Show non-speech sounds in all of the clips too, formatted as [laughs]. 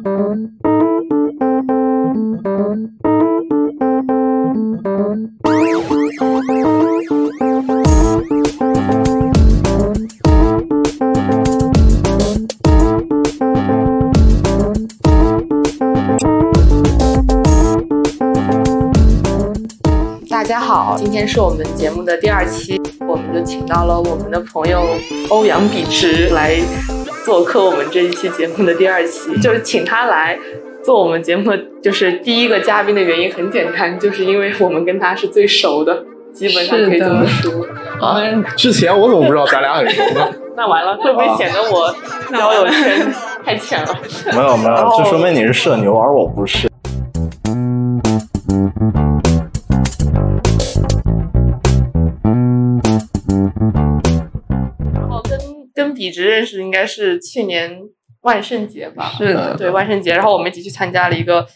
大家好，今天是我们节目的第二期，我们就请到了我们的朋友欧阳笔直来做客我们这一期节目的第二期。就是请他来做我们节目的就是第一个嘉宾的原因很简单，就是因为我们跟他是最熟的，基本上可以这么说。啊，之前我怎么不知道咱俩很熟呢？[laughs] 那完了，会不会显得我 [laughs] 交友圈太浅了？没有没有，这说明你是社牛，而我不是。跟笔直认识应该是去年万圣节吧？是的。对万圣节，然后我们一起去参加了一个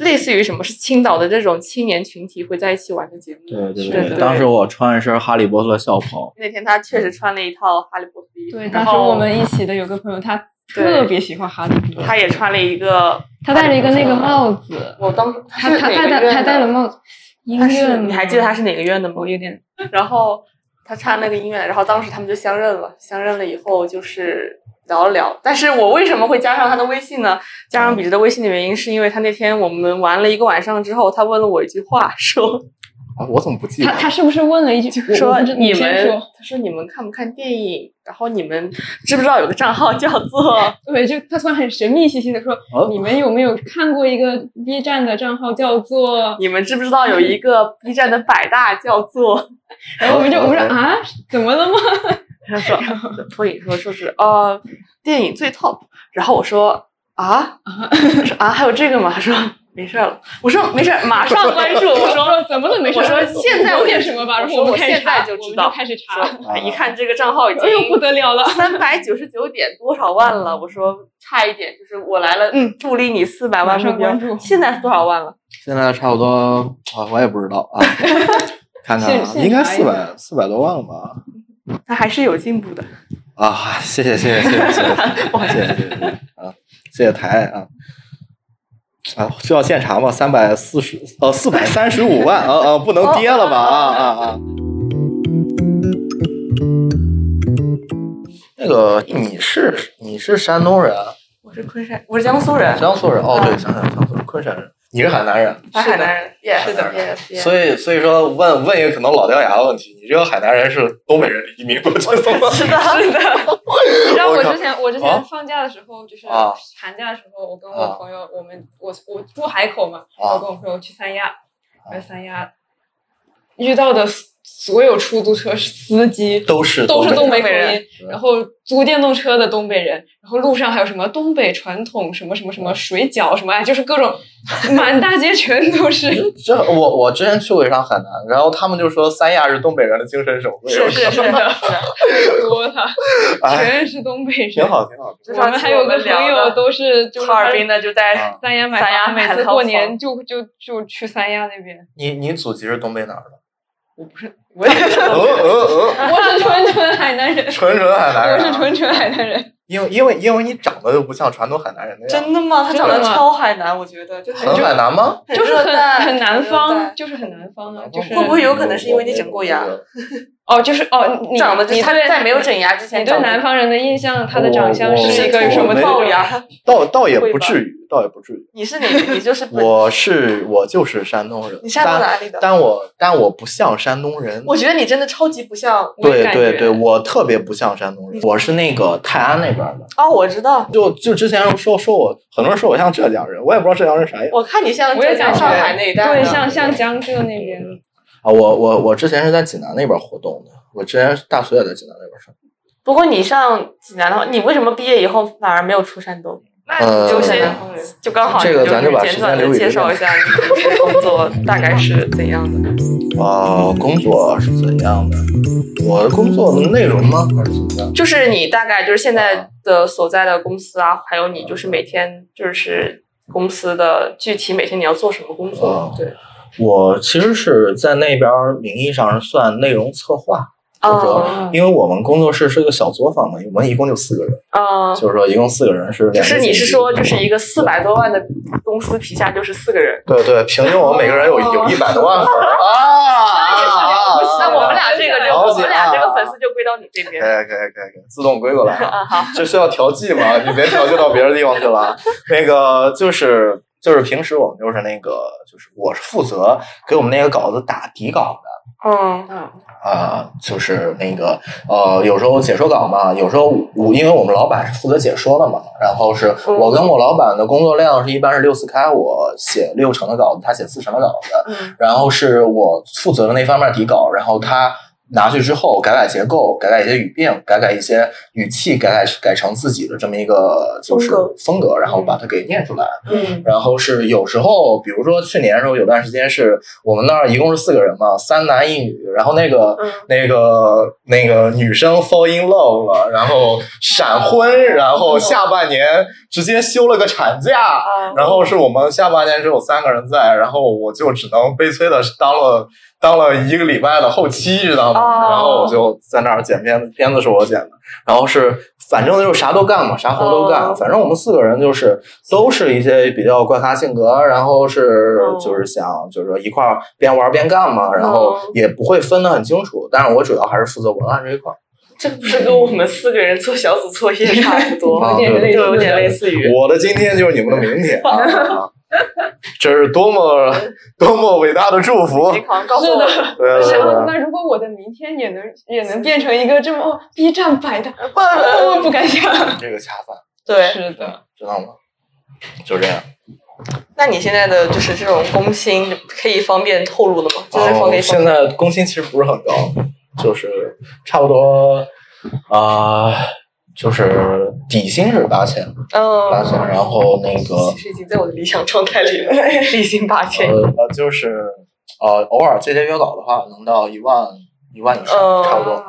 类似于什么是青岛的这种青年群体会在一起玩的节目。对对对对。当时我穿一身哈利波特校袍，那天他确实穿了一套哈利波特衣服，对，当时我们一起的有个朋友，他特别喜欢哈利波特，他也穿了一个，他戴了一个那个帽子，我当时他戴他戴了帽子，音他是乐你还记得他是哪个院的吗？我有点然后他唱那个音乐，然后当时他们就相认了，相认了以后就是聊了聊。但是我为什么会加上他的微信呢？加上笔直的微信的原因，是因为他那天我们玩了一个晚上之后，他问了我一句话，说啊，我怎么不记得？他他是不是问了一句我说你们，说他说你们看不看电影？然后你们知不知道有个账号叫做 [laughs] 对，就他突然很神秘兮兮的说，哦你们有没有看过一个 B 站的账号叫做？[laughs] 你们知不知道有一个 B 站的百大叫做？[laughs] 然后我们就我们说啊，怎么了吗？他说托影说说是呃电影最 top，然后我说啊我说啊还有这个吗？他说没事了，我说没事，马上关注。[laughs] 我说说怎么了？没事。我说现在有我什么吧？我然后们我现在查我们就知道开始查，说一看这个账号已经哎呦不得了了，三百九十九点多少万了，我说差一点，就是我来了，嗯，助力你四百万马上目标关注，现在多少万了？现在差不多啊，我也不知道啊，[laughs] 看看啊，现现应该四百四百多万了吧？[laughs] 他还是有进步的。啊，谢谢谢谢谢谢谢谢谢谢谢谢啊，谢谢台啊。啊，需要现查吗？三百四十，呃，四百三十五万，啊啊，[laughs] 不能跌了吧？啊啊啊！那个你是你是山东人，我是昆山，我是江苏人，江苏人哦，对，啊想想江苏人，昆山人，你是海南人，是海南人，yes，是的所以所以说问问一个可能老掉牙的问题，你这个海南人是东北人移民过去的吗？[laughs] 是的，[laughs] 是的，你知道我之前我之啊？前放假的时候，就是啊。寒假的时候，我跟啊。我朋友，我们我我住海口嘛，啊。我跟我朋友去三亚，在三亚遇到的所有出租车司机都是都是东北北口音，然后租电动车的东北人，然后路上还有什么东北传统什么什么什么水饺什么，哎，就是各种 [laughs] 满大街全都是。这我我之前去过一趟海南，然后他们就说三亚是东北人的精神首府，是是是的，[laughs] 多的，哎，全是东北人。挺好挺好。我们还有个朋友都是就是哈尔滨的就在啊三亚买三亚房，每次过年就就就去三亚那边。你你祖籍是东北哪儿的？我不是，我也是，呃呃呃，我是纯纯海南人，纯纯海南我人我。是纯纯海南人。因为因为因为你长得又不像传统海南人那样。真的吗？他长得超海南，我觉得就很海南吗？就是很很南方，就是很南方的，就是会不会有可能是因为你整过牙？哦，就是哦，你长得就是他在没有整牙之前你对南方人的印象，他的长相是一个什么？[laughs] 龅牙？倒倒也不至于，倒也不至于。你是哪？你就是我是我就是山东人，你山东但哪里的但我但我不像山东人。我觉得你真的超级不像。对对对，我特别不像山东人，我是那个泰安那边的。哦，我知道，就就之前说说我，很多人说我像浙江人，我也不知道浙江人啥样我看你像我也浙江、感觉上海那一带的。对，像像江浙那边。啊。我我我之前是在济南那边活动的，我之前大学也在济南那边上。不过你上济南的话，你为什么毕业以后反而没有出山东？那你就呃先就刚好这个咱就把简短的时间留给介绍一下你的工作大概是怎样的。[laughs] 啊，工作是怎样的？我的工作的内容吗？还是怎么样？就是你大概就是现在的所在的公司啊，还有你就是每天就是公司的具体每天你要做什么工作哦？对，我其实是在那边儿名义上是算内容策划，就是说哦，因为我们工作室是个小作坊嘛，我们一共就四个人，嗯，就是说一共四个人是就两个是你是说就是一个四百多万的公司旗下就是四个人。对对，平均我们每个人有有一百多万粉儿 [laughs] 啊！那我们俩这个就我们俩这个啊粉丝就归到你这可以边。可以可以可以，自动归过来啊！[laughs] 啊好，这需要调剂吗？你别调剂到别的地方去了。[laughs] 那个就是就是平时我们就是那个就是我是负责给我们那个稿子打底稿的。嗯嗯，啊、就是那个呃，有时候解说稿嘛，有时候我因为我们老板是负责解说的嘛，然后是嗯我跟我老板的工作量是一般是六四开，我写六成的稿子，他写四成的稿子，嗯然后是我负责的那方面底稿，然后他拿去之后改改结构，改改一些语病，改改一些语气，改改改成自己的这么一个就是风格，然后把它给念出来。嗯然后是有时候，比如说去年的时候，有段时间是我们那儿一共是四个人嘛，三男一女，然后那个、嗯那个那个女生 fall in love 了，然后闪婚，然后下半年直接休了个产假。啊然后是我们下半年只有三个人在，然后我就只能悲催的当了当了一个礼拜的后期，知道吗？哦然后我就在那儿剪片子，片子是我剪的，然后是反正就是啥都干嘛，啥活都干。哦反正我们四个人就是都是一些比较怪咖性格，然后是哦就是想就是说一块儿边玩边干嘛，然后哦也不会分得很清楚。但是我主要还是负责文案这一块儿。这不是跟我们四个人做小组作业差不多 [laughs] 啊吗？有点类似就有点类似于。我的今天就是你们的明天啊！[laughs] 啊 [laughs] 这是多么多么伟大的祝福！是啊，那如果我的明天也能也能变成一个这么 B 站百的，我不敢想。这个恰饭，对，是的，知道吗？就这样。那你现在的就是这种工薪可以方便透露了吗？就是方哦便现在工薪其实不是很高，就是差不多啊、就是底薪是八千，八千，嗯，然后那个其实已经在我的理想状态里了，[laughs] 底薪八千。呃呃就是呃偶尔接接约稿的话，能到一万一万以上，嗯差不多。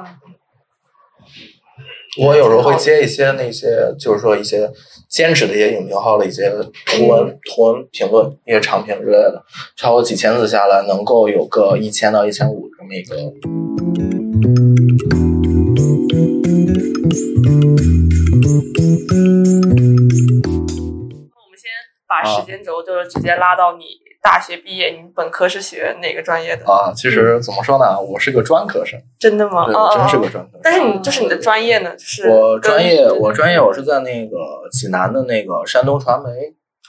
我有时候会接一些那些，就是说一些兼职的一些影评号的一些图文、图文评论、一些长评之类的，差不多几千字下来，能够有个一千到一千五这么一个。我们先把时间轴就是直接拉到你大学毕业，你本科是学哪个专业的？啊，其实怎么说呢，我是个专科生，真的吗？对，哦我真是个哦专科生。但是你就是你的专业呢？就是我专业，我专业我是在那个济南的那个山东传媒。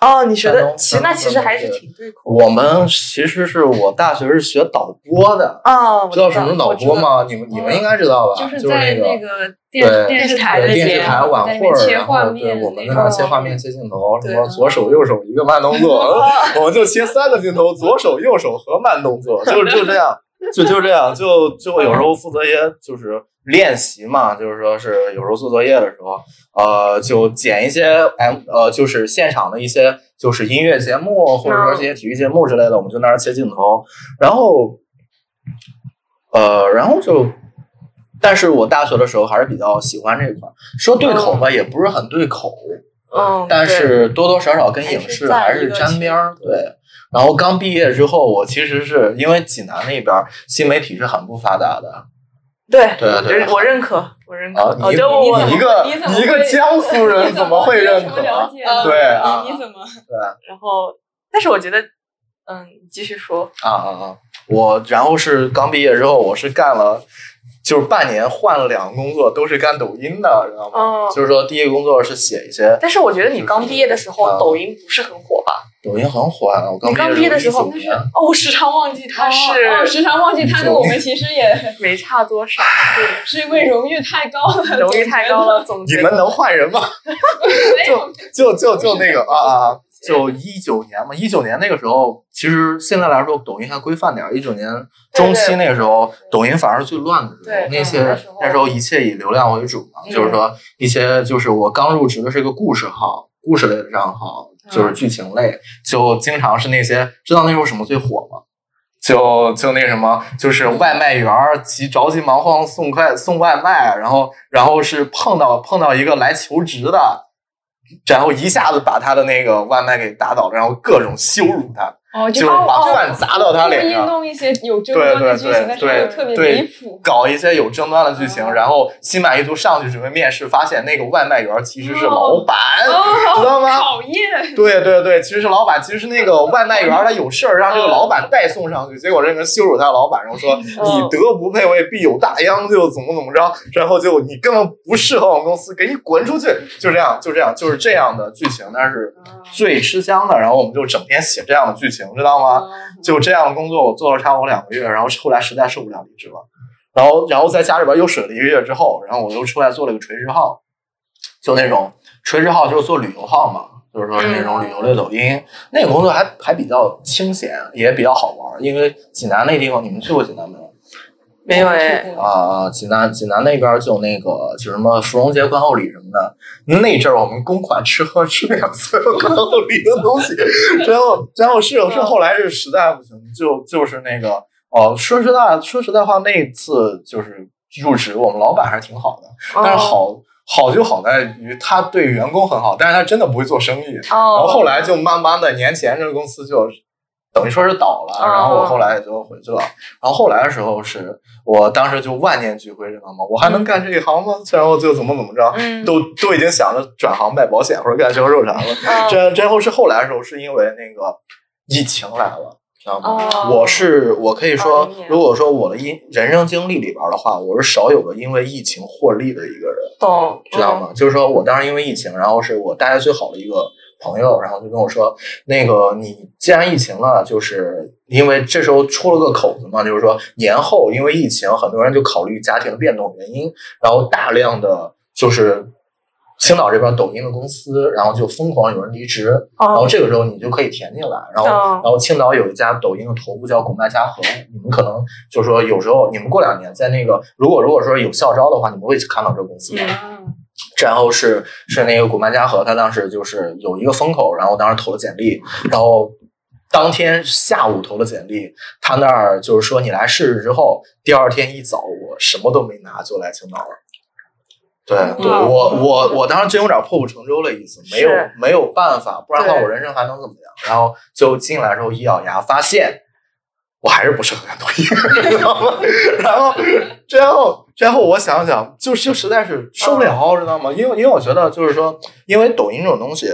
哦，你学的其那其实还是挺对口我们其实是我大学是学导播的，知道什么是导？播吗？你们你们应该知道吧？就是在那个电对电视台对，电视台晚会儿，边切画然后对，我们在那儿切画面、切镜头，什么左手右手一个慢动作，[laughs] 我们就切三个镜头，左手右手和慢动作，就就这样，[laughs] 就就这样，就就有时候负责一些就是练习嘛，就是说是有时候做作业的时候，呃，就剪一些 M 呃，就是现场的一些就是音乐节目或者说这些体育节目之类的，我们就那儿切镜头，然后呃，然后就。但是我大学的时候还是比较喜欢这一块儿，说对口吧，也不是很对口，嗯，但是多多少少跟影视还是沾边儿。对，然后刚毕业之后，我其实是因为济南那边儿新媒体是很不发达的对对对我认可，我认可。你就我你一个你你一个江苏人怎么会认可对啊你你怎么？对然后，但是我觉得，嗯，你继续说。啊啊啊！我然后是刚毕业之后，我是干了。就是半年换了两个工作，都是干抖音的，知道吗？哦就是说，第一个工作是写一些但是我觉得你刚毕业的时候，啊抖音不是很火吧？抖音很火啊！我刚刚毕业的时候19年哦，我时常忘记他是哦，时常忘记他跟我们其实也 [laughs] 没差多少，[laughs] 是因为荣誉太高了，荣誉太高了，总你们能换人吗？[laughs] 就就就就那个啊啊，啊！就一九年嘛，一九年那个时候，其实现在来说，抖音还规范点儿。一九年中期那个时候，抖音反而是最乱的时对候。那些那时候一切以流量为主嘛，嗯就是说一些就是我刚入职的是个故事号，故事类的账号，就是剧情类，就经常是那些知道那时候什么最火吗？就就那什么，就是外卖员儿急着急忙慌送快送外卖，然后然后是碰到碰到一个来求职的，然后一下子把他的那个外卖给打倒了，然后各种羞辱他，哦，就是把把饭砸到他脸上。弄一些有争对对端的剧情，但是对又特别对离谱。搞一些有争端的剧情，哦然后心满意足上去准备面试，发现那个外卖员其实是哦老板，哦，知道吗？讨厌。对对对，其实是老板，其实是那个外卖员他有事儿让这个老板代送上去，结果这个人羞辱他的老板，然后说你德不配位，必有大殃，就怎么怎么着，然后就你根本不适合我们公司，给你滚出去，就这样，就这样，就是这样的剧情，但是最吃香的。然后我们就整天写这样的剧情，知道吗？就这样的工作，我做了差不多两个月，然后后来实在受不了离职了，然后然后在家里边又水了一个月之后，然后我又出来做了个垂直号，就那种垂直号就是做旅游号嘛，就是说那种旅游类抖音，那个工作还还比较清闲，也比较好玩，因为济南那地方，你们去过济南没有？没有哎，啊啊，济南济南那边就那个就什么芙蓉节观后礼什么的，那阵儿我们公款吃喝吃两次观后礼的东西，然后然后是是后来是实在不行，就就是那个哦，说实在说实在话，那一次就是入职，我们老板还是挺好的，但是好。好就好在于他对员工很好，但是他真的不会做生意。然后哦，后来就慢慢的，年前这个公司就等于说是倒了，哦然后我后来也就回去了。然后后来的时候是我当时就万念俱灰，知道吗？我还能干这一行吗？然后就怎么怎么着，嗯，都都已经想着转行卖保险或者干销售啥了。哦这之后是后来的时候，是因为那个疫情来了。知道吗？哦我是我可以说20年，如果说我的因人生经历里边的话，我是少有的因为疫情获利的一个人。懂，知道吗？就是说我当时因为疫情，然后是我大家最好的一个朋友，然后就跟我说，那个你既然疫情了，就是因为这时候出了个口子嘛，就是说年后因为疫情，很多人就考虑家庭变动原因，然后大量的就是青岛这边抖音的公司，然后就疯狂有人离职，然后哦，这个时候你就可以填进来，然后哦。然后青岛有一家抖音的头部叫古麦家和，你们可能就是说有时候你们过两年在那个如果如果说有校招的话，你们会看到这个公司的。嗯然后是是那个古曼家和，他当时就是有一个风口，然后当时投了简历，然后当天下午投了简历，他那儿就是说你来试试之后，第二天一早我什么都没拿就来青岛了。对，对我我我当时真有点破釜沉舟的意思，没有没有办法，不然的话我人生还能怎么样？然后就进来之后一咬牙，发现我还是不适合干抖音？[laughs] 然后然后然后我想想，就就实在是受不了，知道吗？因为因为我觉得就是说，因为抖音这种东西。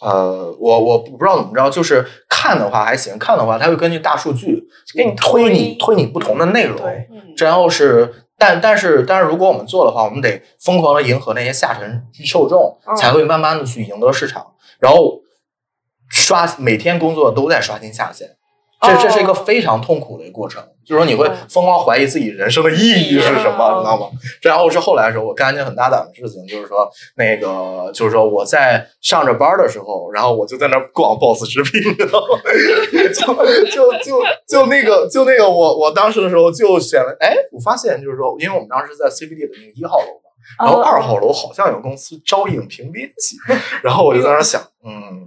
呃，我我不知道怎么着，就是看的话还行，看的话它会根据大数据给你推推你推你不同的内容，对，嗯然后是，但但是但是如果我们做的话，我们得疯狂的迎合那些下沉受众，嗯才会慢慢的去赢得市场。然后刷每天工作都在刷新下限，这这是一个哦非常痛苦的一个过程，就是说你会嗯疯狂怀疑自己人生的意义是什么，嗯你知道吗？然后是后来的时候，我干一件很大胆的事情，就是说那个就是说我在上着班的时候，然后我就在那儿逛 BOSS 直聘，你知道吗？[laughs] 就就就就那个就那个我我当时的时候就选了，哎，我发现就是说，因为我们当时在 CBD 的那个一号楼嘛。然后哦二号楼好像有公司招影评编辑，然后我就在那儿想，嗯，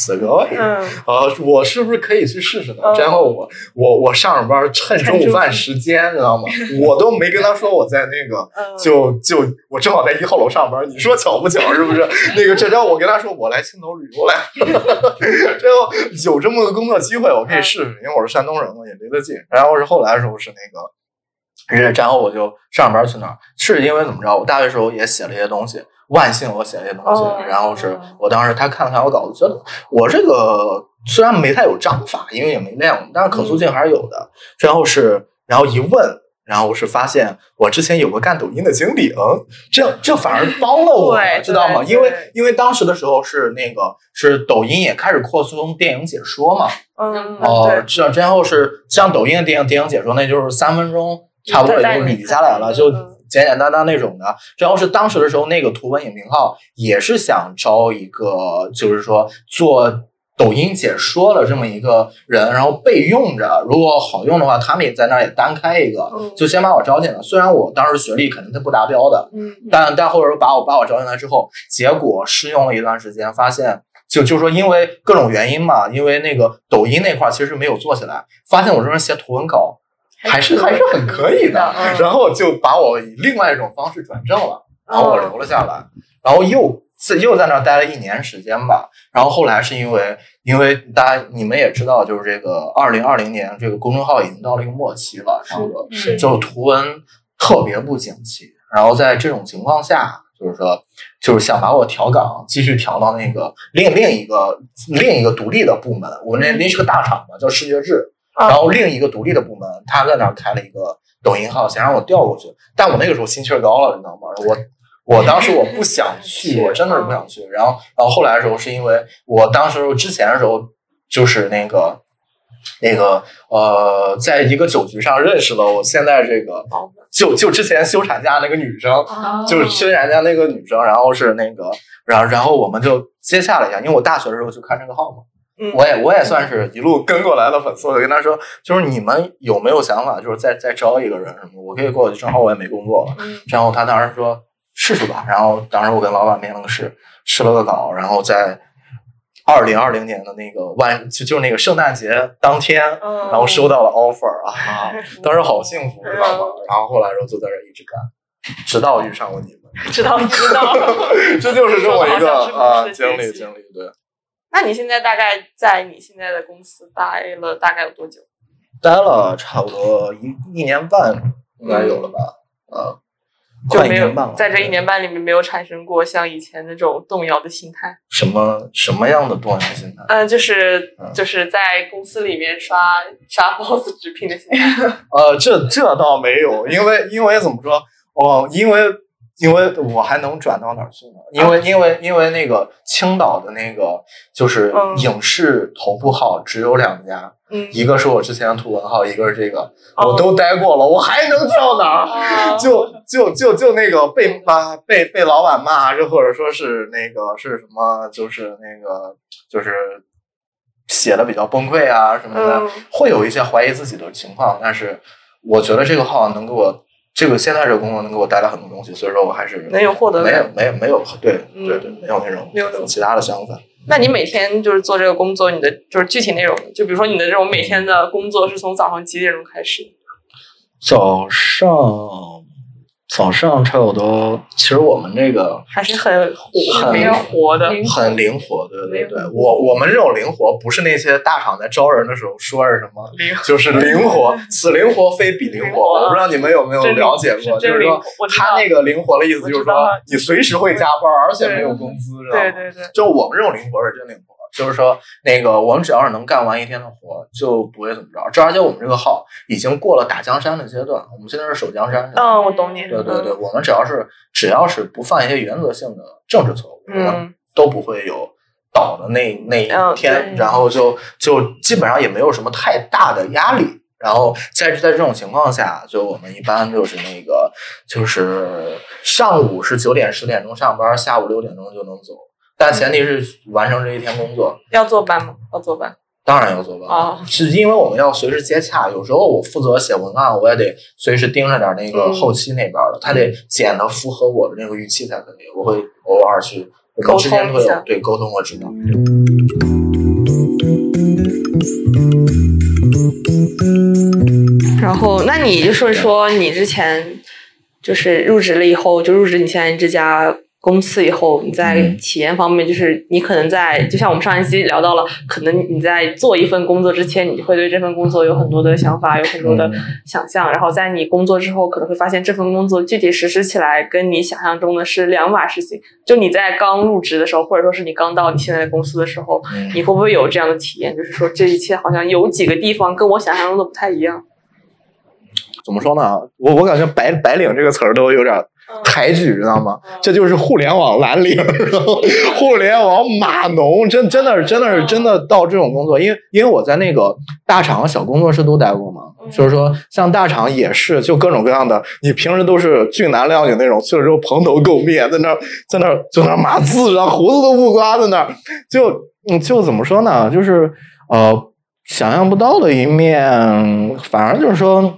此个位，嗯，呃，我是不是可以去试试呢？嗯然后我我我上着班趁中午饭时间，知道吗？我都没跟他说我在那个，嗯就就我正好在一号楼上班，你说巧不巧？是不是？那个这招我跟他说我来青岛旅游来，[laughs] 然后有这么个工作机会，我可以试试，因为我是山东人嘛，也离得近。然后是后来的时候是那个。然后我就上班去那儿，是因为怎么着？我大学时候也写了一些东西，万幸我写了一些东西，哦。然后是我当时他看了看我稿子，觉得我这个虽然没太有章法，因为也没练过，但是可塑性还是有的。然后是，然后一问，然后是发现我之前有个干抖音的经历，嗯，这这反而帮了我，知道吗？因为因为当时的时候是那个是抖音也开始扩充电影解说嘛，嗯，哦，对，这然后是像抖音的电影电影解说，那就是三分钟，差不多也就捋下来了，就嗯简简单单那种的。然后是当时的时候，那个图文影评号也是想招一个，就是说做抖音解说的这么一个人，然后备用着，如果好用的话，他们也在那儿也单开一个，嗯就先把我招进来。虽然我当时学历肯定是不达标的，嗯但但或者说把我把我招进来之后，结果试用了一段时间，发现就就说因为各种原因嘛，因为那个抖音那块儿其实没有做起来，发现我这人写图文稿还是还是很可以的，嗯然后就把我以另外一种方式转正了，然后我留了下来，然后又自又在那儿待了一年时间吧。然后后来是因为，因为大家你们也知道，就是这个二零二零年这个公众号已经到了一个末期了，然后是就图文特别不景气。然后在这种情况下，就是说，就是想把我调岗，继续调到那个另另一个另一个独立的部门。我们那那是个大厂嘛，叫视觉志。然后另一个独立的部门，他在那儿开了一个抖音号，想让我调过去。但我那个时候心气儿高了，你知道吗？我我当时我不想 [laughs] 去，我真的是不想去。然后然后后来的时候，是因为我当时之前的时候就是那个那个呃，在一个酒局上认识了我现在这个就就之前休产假那个女生，就是休产假那个女生，然后是那个，然后然后我们就接洽了一下，因为我大学的时候就看这个号嘛。嗯我也我也算是一路跟过来的粉丝，我就跟他说，就是你们有没有想法，就是再再招一个人什么，我可以过去，正好我也没工作了。嗯然后他当时说试试吧，然后当时我跟老板面了个试，试了个稿，然后在二零二零年的那个万就就是那个圣诞节当天，嗯然后收到了 offer 啊，[laughs] 当时好幸福，知道吗？然后后来之后就在这一直干，直到遇上了你们，知道知道。这就是这么一个啊经历经历，对。那你现在大概在你现在的公司待了大概有多久？待了差不多一一年半，应该有了吧？啊，就没有。在这一年半里面没有产生过像以前那种动摇的心态。什么什么样的动摇心态？嗯，就是嗯就是在公司里面刷刷 boss 直聘的心态。[laughs] 呃，这这倒没有，因为因为怎么说？哦，因为因为我还能转到哪儿去呢？因为、因为因为那个青岛的那个就是嗯影视头部号只有两家，嗯，一个是我之前的图文号，一个是这个，哦我都待过了，我还能跳哪儿？啊就就就就那个被骂被被老板骂，就或者说是那个是什么，就是那个就是写的比较崩溃啊什么的，嗯会有一些怀疑自己的情况。但是我觉得这个号能给我这个现在这个工作能给我带来很多东西，所以说我还是没有获得没有。没有没有对嗯对对没有那种没有那种其他的想法。那你每天就是做这个工作，你的就是具体内容，就比如说你的这种每天的工作是从早上几点钟开始？早上早上差不多，其实我们这个还是很活、很很活的。很灵活，对对对，我我们这种灵活不是那些大厂在招人的时候说是什么，灵就是灵活，此灵活非彼灵灵活活。我不知道你们有没有了解过，就是说他那个灵活的意思就是说你随时会加班，而且没有工资，知道吗？对对对，就我们这种灵活是真灵活，就是说那个我们只要是能干完一天的活，就不会怎么着。这而且我们这个号已经过了打江山的阶段，我们现在是守江山。嗯，我懂你。对对对，我们只要是只要是不犯一些原则性的政治错误，嗯，都不会有倒的那那一嗯天，对然后就就基本上也没有什么太大的压力。然后在在这种情况下，就我们一般就是那个就是上午是九点十点钟上班，下午六点钟就能走，但前提是完成这一天工作。要坐班吗？要坐班。当然要做班，啊是因为我们要随时接洽。有时候我负责写文案，我也得随时盯着点那个嗯后期那边的，他得剪的符合我的那个预期才可以。我会偶尔去我之间会有沟通一下对沟通和指导。然后，那你就是说，你之前就是入职了以后，就入职你现在这家公司以后，你在嗯体验方面，就是你可能在，就像我们上一期聊到了，可能你在做一份工作之前，你会对这份工作有很多的想法，有很多的嗯想象，然后在你工作之后，可能会发现这份工作具体实施起来跟你想象中的是两码事情。就你在刚入职的时候，或者说是你刚到你现在的公司的时候，嗯你会不会有这样的体验？就是说，这一切好像有几个地方跟我想象中的不太一样。怎么说呢？我我感觉“白白领”这个词儿都有点抬举，知道吗？这就是互联网蓝领，[laughs] 然后互联网码农，真真的是真的是真的到这种工作，因为因为我在那个大厂和小工作室都待过嘛，就是说像大厂也是就各种各样的，你平时都是俊男靓女那种，去了之后蓬头垢面，在那儿在那儿在那儿码字，然后胡子都不刮，在那儿就嗯就怎么说呢？就是呃想象不到的一面，反而就是说。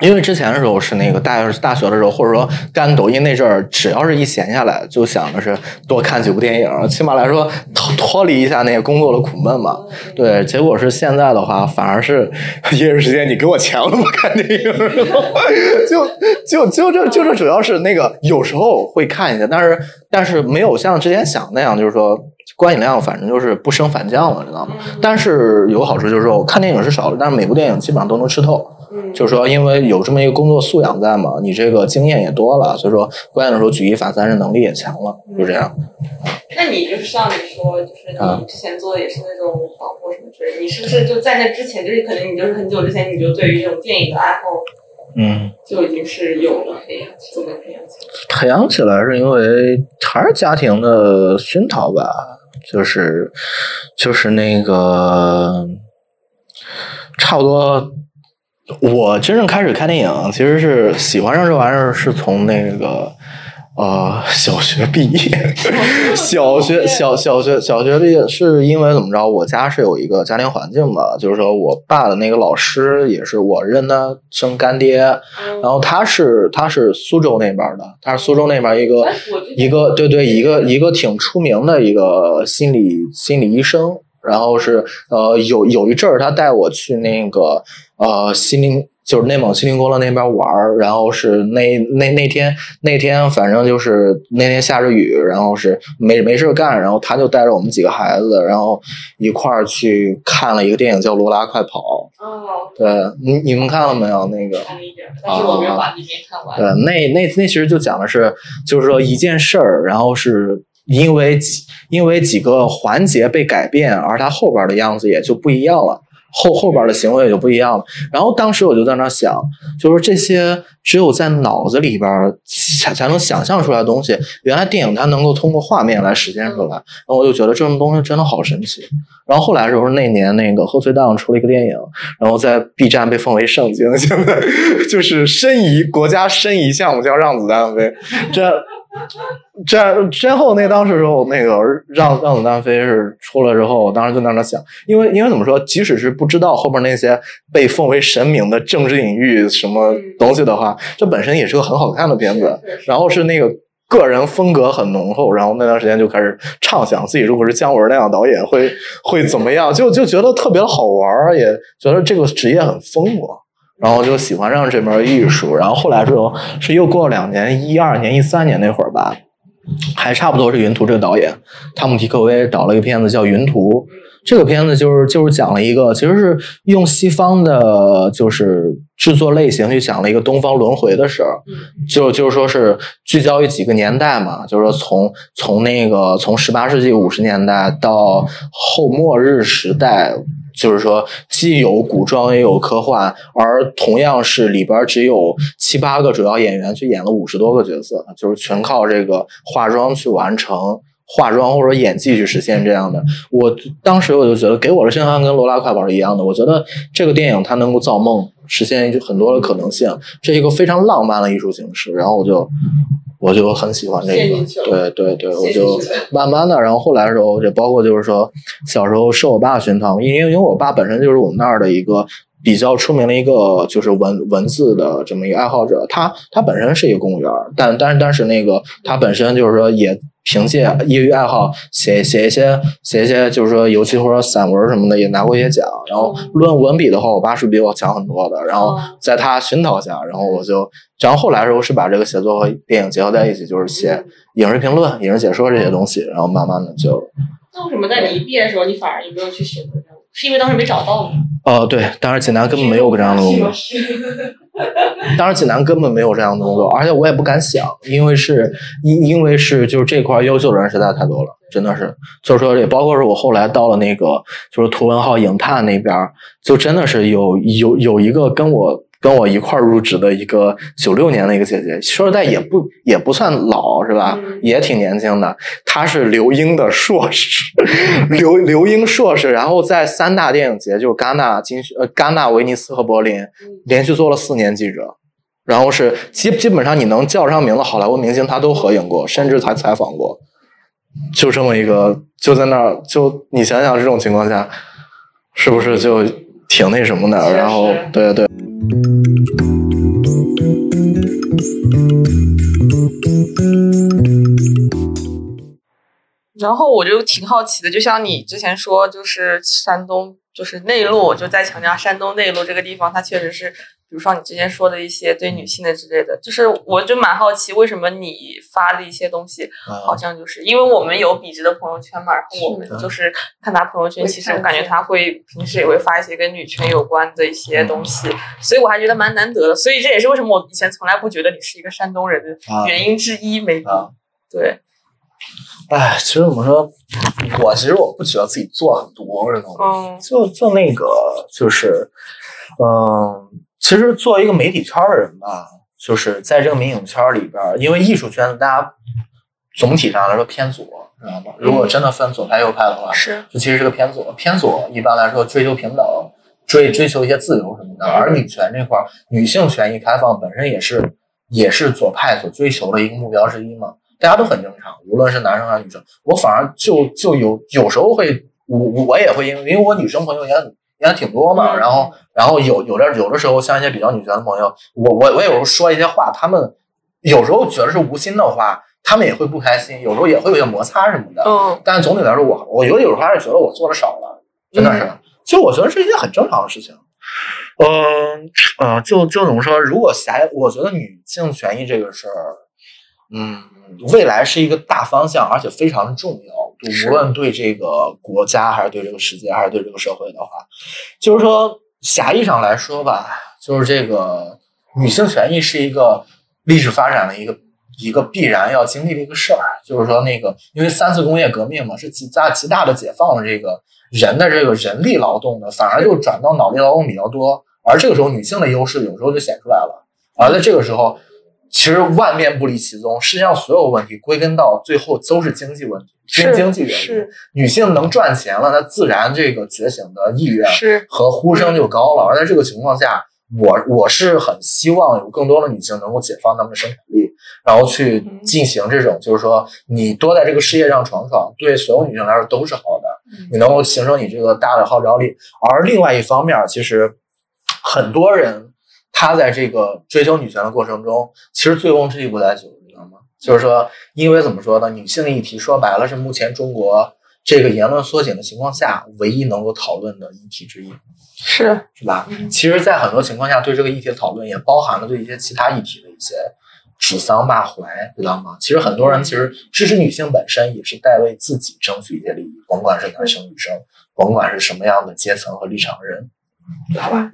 因为之前的时候是那个大大学的时候，或者说干抖音那阵儿，只要是一闲下来，就想的是多看几部电影，起码来说脱脱离一下那个工作的苦闷嘛。对，结果是现在的话，反而是业余时间你给我钱了不看电影，[laughs] 就就就这就这主要是那个有时候会看一下，但是但是没有像之前想那样，就是说观影量反正就是不升反降了，知道吗？但是有个好处就是说我看电影是少了，但是每部电影基本上都能吃透。嗯，就是说，因为有这么一个工作素养在嘛，你这个经验也多了，所以说关键的时候举一反三是能力也强了，就这样。那你就是像你说，就是你之前做的也是那种广播什么之类的，你是不是就在那之前，就是可能你就是很久之前你就对于这种电影的爱好，嗯，就已经是有了培养，怎么培养起来？培养起来是因为还是家庭的熏陶吧，就是就是那个差不多。我真正开始看电影，其实是喜欢上这玩意儿，是从那个呃小学毕业，小学小小学小学毕业，是因为怎么着？我家是有一个家庭环境嘛，就是说我爸的那个老师也是我认他生干爹，然后他是他是苏州那边的，他是苏州那边一个一个对对一个一个挺出名的一个心理心理医生。然后是呃有有一阵儿，他带我去那个呃西宁，就是内蒙锡林郭勒那边玩儿。然后是那那那天那天反正就是那天下着雨，然后是没没事干，然后他就带着我们几个孩子，然后一块儿去看了一个电影叫《罗拉快跑》。哦，对，你你们看了没有？那个看了一点，但是我没有把里面看完。对，那那那其实就讲的是，就是说一件事儿，然后是。因为几因为几个环节被改变，而他后边的样子也就不一样了，后后边的行为也就不一样了。然后当时我就在那想，就是这些只有在脑子里边才才能想象出来的东西，原来电影它能够通过画面来实现出来。然后我就觉得这种东西真的好神奇。然后后来时候那年那个贺岁档出了一个电影，然后在 B 站被奉为圣经，现在就是申遗国家申遗项目叫《让子弹飞》，这。[laughs] 这之后那当时时候那个让让子弹飞是出来之后，我当时就在那想，因为因为怎么说，即使是不知道后边那些被奉为神明的政治隐喻什么东西的话，这本身也是个很好看的片子。然后是那个个人风格很浓厚，然后那段时间就开始畅想自己如果是姜文那样导演会会怎么样，就就觉得特别好玩，也觉得这个职业很疯狂。然后就喜欢上这门艺术，然后后来之后是又过了两年，一二年、一三年那会儿吧，还差不多是云图这个导演，汤姆·提克威导了一个片子叫《云图》，这个片子就是就是讲了一个，其实是用西方的，就是制作类型去讲了一个东方轮回的事儿，就就是说是聚焦于几个年代嘛，就是说从从那个从十八世纪五十年代到后末日时代。就是说，既有古装也有科幻，而同样是里边只有七八个主要演员去演了五十多个角色，就是全靠这个化妆去完成，化妆或者演技去实现这样的。我当时我就觉得，给我的震撼跟《罗拉快跑》是一样的。我觉得这个电影它能够造梦，实现很多的可能性，这是一个非常浪漫的艺术形式。然后我就。我就很喜欢这个，对对对，我就慢慢的，然后后来的时候，也包括就是说，小时候受我爸熏陶，因为因为我爸本身就是我们那儿的一个比较出名的一个就是文文字的这么一个爱好者，他他本身是一个公务员，但但是但是那个他本身就是说也。凭借业余爱好写写一些写一些，就是说尤其或者散文什么的，也拿过一些奖。然后论文笔的话，我爸是比我强很多的。然后在他熏陶下，然后我就，然后后来时候是把这个写作和电影结合在一起，就是写影视评论、影视解说这些东西。然后慢慢的就。那为什么在你一毕业的时候，你反而也没有去写文章？是因为当时没找到吗？哦，对，当时济南根本没有这样的工作。当时济南根本没有这样的工作，而且我也不敢想，因为是因因为是就是这块优秀的人实在太多了，真的是，就是说也包括是我后来到了那个就是图文号影探那边，就真的是有有有一个跟我。跟我一块儿入职的一个九六年的一个姐姐，说实在也不也不算老是吧，也挺年轻的。她是刘英的硕士，[laughs] 刘刘英硕士，然后在三大电影节，就是戛纳、金呃戛纳、威尼斯和柏林，连续做了四年记者，然后是基基本上你能叫上名的好莱坞明星，他都合影过，甚至还采访过。就这么一个，就在那儿，就你想想这种情况下，是不是就挺那什么的？然后，对对。然后我就挺好奇的，就像你之前说，就是山东，就是内陆，就在强调山东内陆这个地方，它确实是，比如说你之前说的一些对女性的之类的，就是我就蛮好奇，为什么你发的一些东西，好像就是因为我们有笔直的朋友圈嘛，然后我们就是看他朋友圈，其实我感觉他会平时也会发一些跟女权有关的一些东西，所以我还觉得蛮难得的，所以这也是为什么我以前从来不觉得你是一个山东人的原因之一，没对。哎，其实怎么说，我其实我不觉得自己做很多，知道吗？就就那个，就是，嗯，其实作为一个媒体圈的人吧，就是在这个民影圈里边，因为艺术圈子大家总体上来说偏左，知道吗？如果真的分左派右派的话，是，就其实是个偏左，偏左一般来说追求平等，追追求一些自由什么的，而女权这块，女性权益开放本身也是也是左派所追求的一个目标之一嘛。大家都很正常，无论是男生还是女生，我反而就就有有时候会，我我也会因为因为我女生朋友也也挺多嘛，然后然后有有的有的时候像一些比较女权的朋友，我我我有时候说一些话，他们有时候觉得是无心的话，他们也会不开心，有时候也会有些摩擦什么的。嗯，但是总体来说，我我觉得有时候还是觉得我做的少了，真的是。其实我觉得是一件很正常的事情。嗯嗯，就就怎么说？如果狭，我觉得女性权益这个事儿，嗯。未来是一个大方向，而且非常重要。无论对这个国家，还是对这个世界，还是对这个社会的话，就是说狭义上来说吧，就是这个女性权益是一个历史发展的一个一个必然要经历的一个事儿。就是说，那个因为三次工业革命嘛，是极大极大的解放了这个人的这个人力劳动的，反而又转到脑力劳动比较多。而这个时候，女性的优势有时候就显出来了。而在这个时候。其实万变不离其宗，世界上所有问题归根到最后都是经济问题，是经济原因。女性能赚钱了，那自然这个觉醒的意愿和呼声就高了。而在这个情况下，我我是很希望有更多的女性能够解放她们的生产力，然后去进行这种，就是说你多在这个事业上闯闯，对所有女性来说都是好的。你能够形成你这个大的号召力。而另外一方面，其实很多人。他在这个追求女权的过程中，其实醉翁之意不在酒，你知道吗？就是说，因为怎么说呢？女性议题说白了是目前中国这个言论缩减的情况下唯一能够讨论的议题之一，是是吧？其实，在很多情况下，对这个议题的讨论也包含了对一些其他议题的一些指桑骂槐，知道吗？其实很多人其实支持女性本身也是在为自己争取一些利益，甭管是男生女生，甭管是什么样的阶层和立场的人，好吧？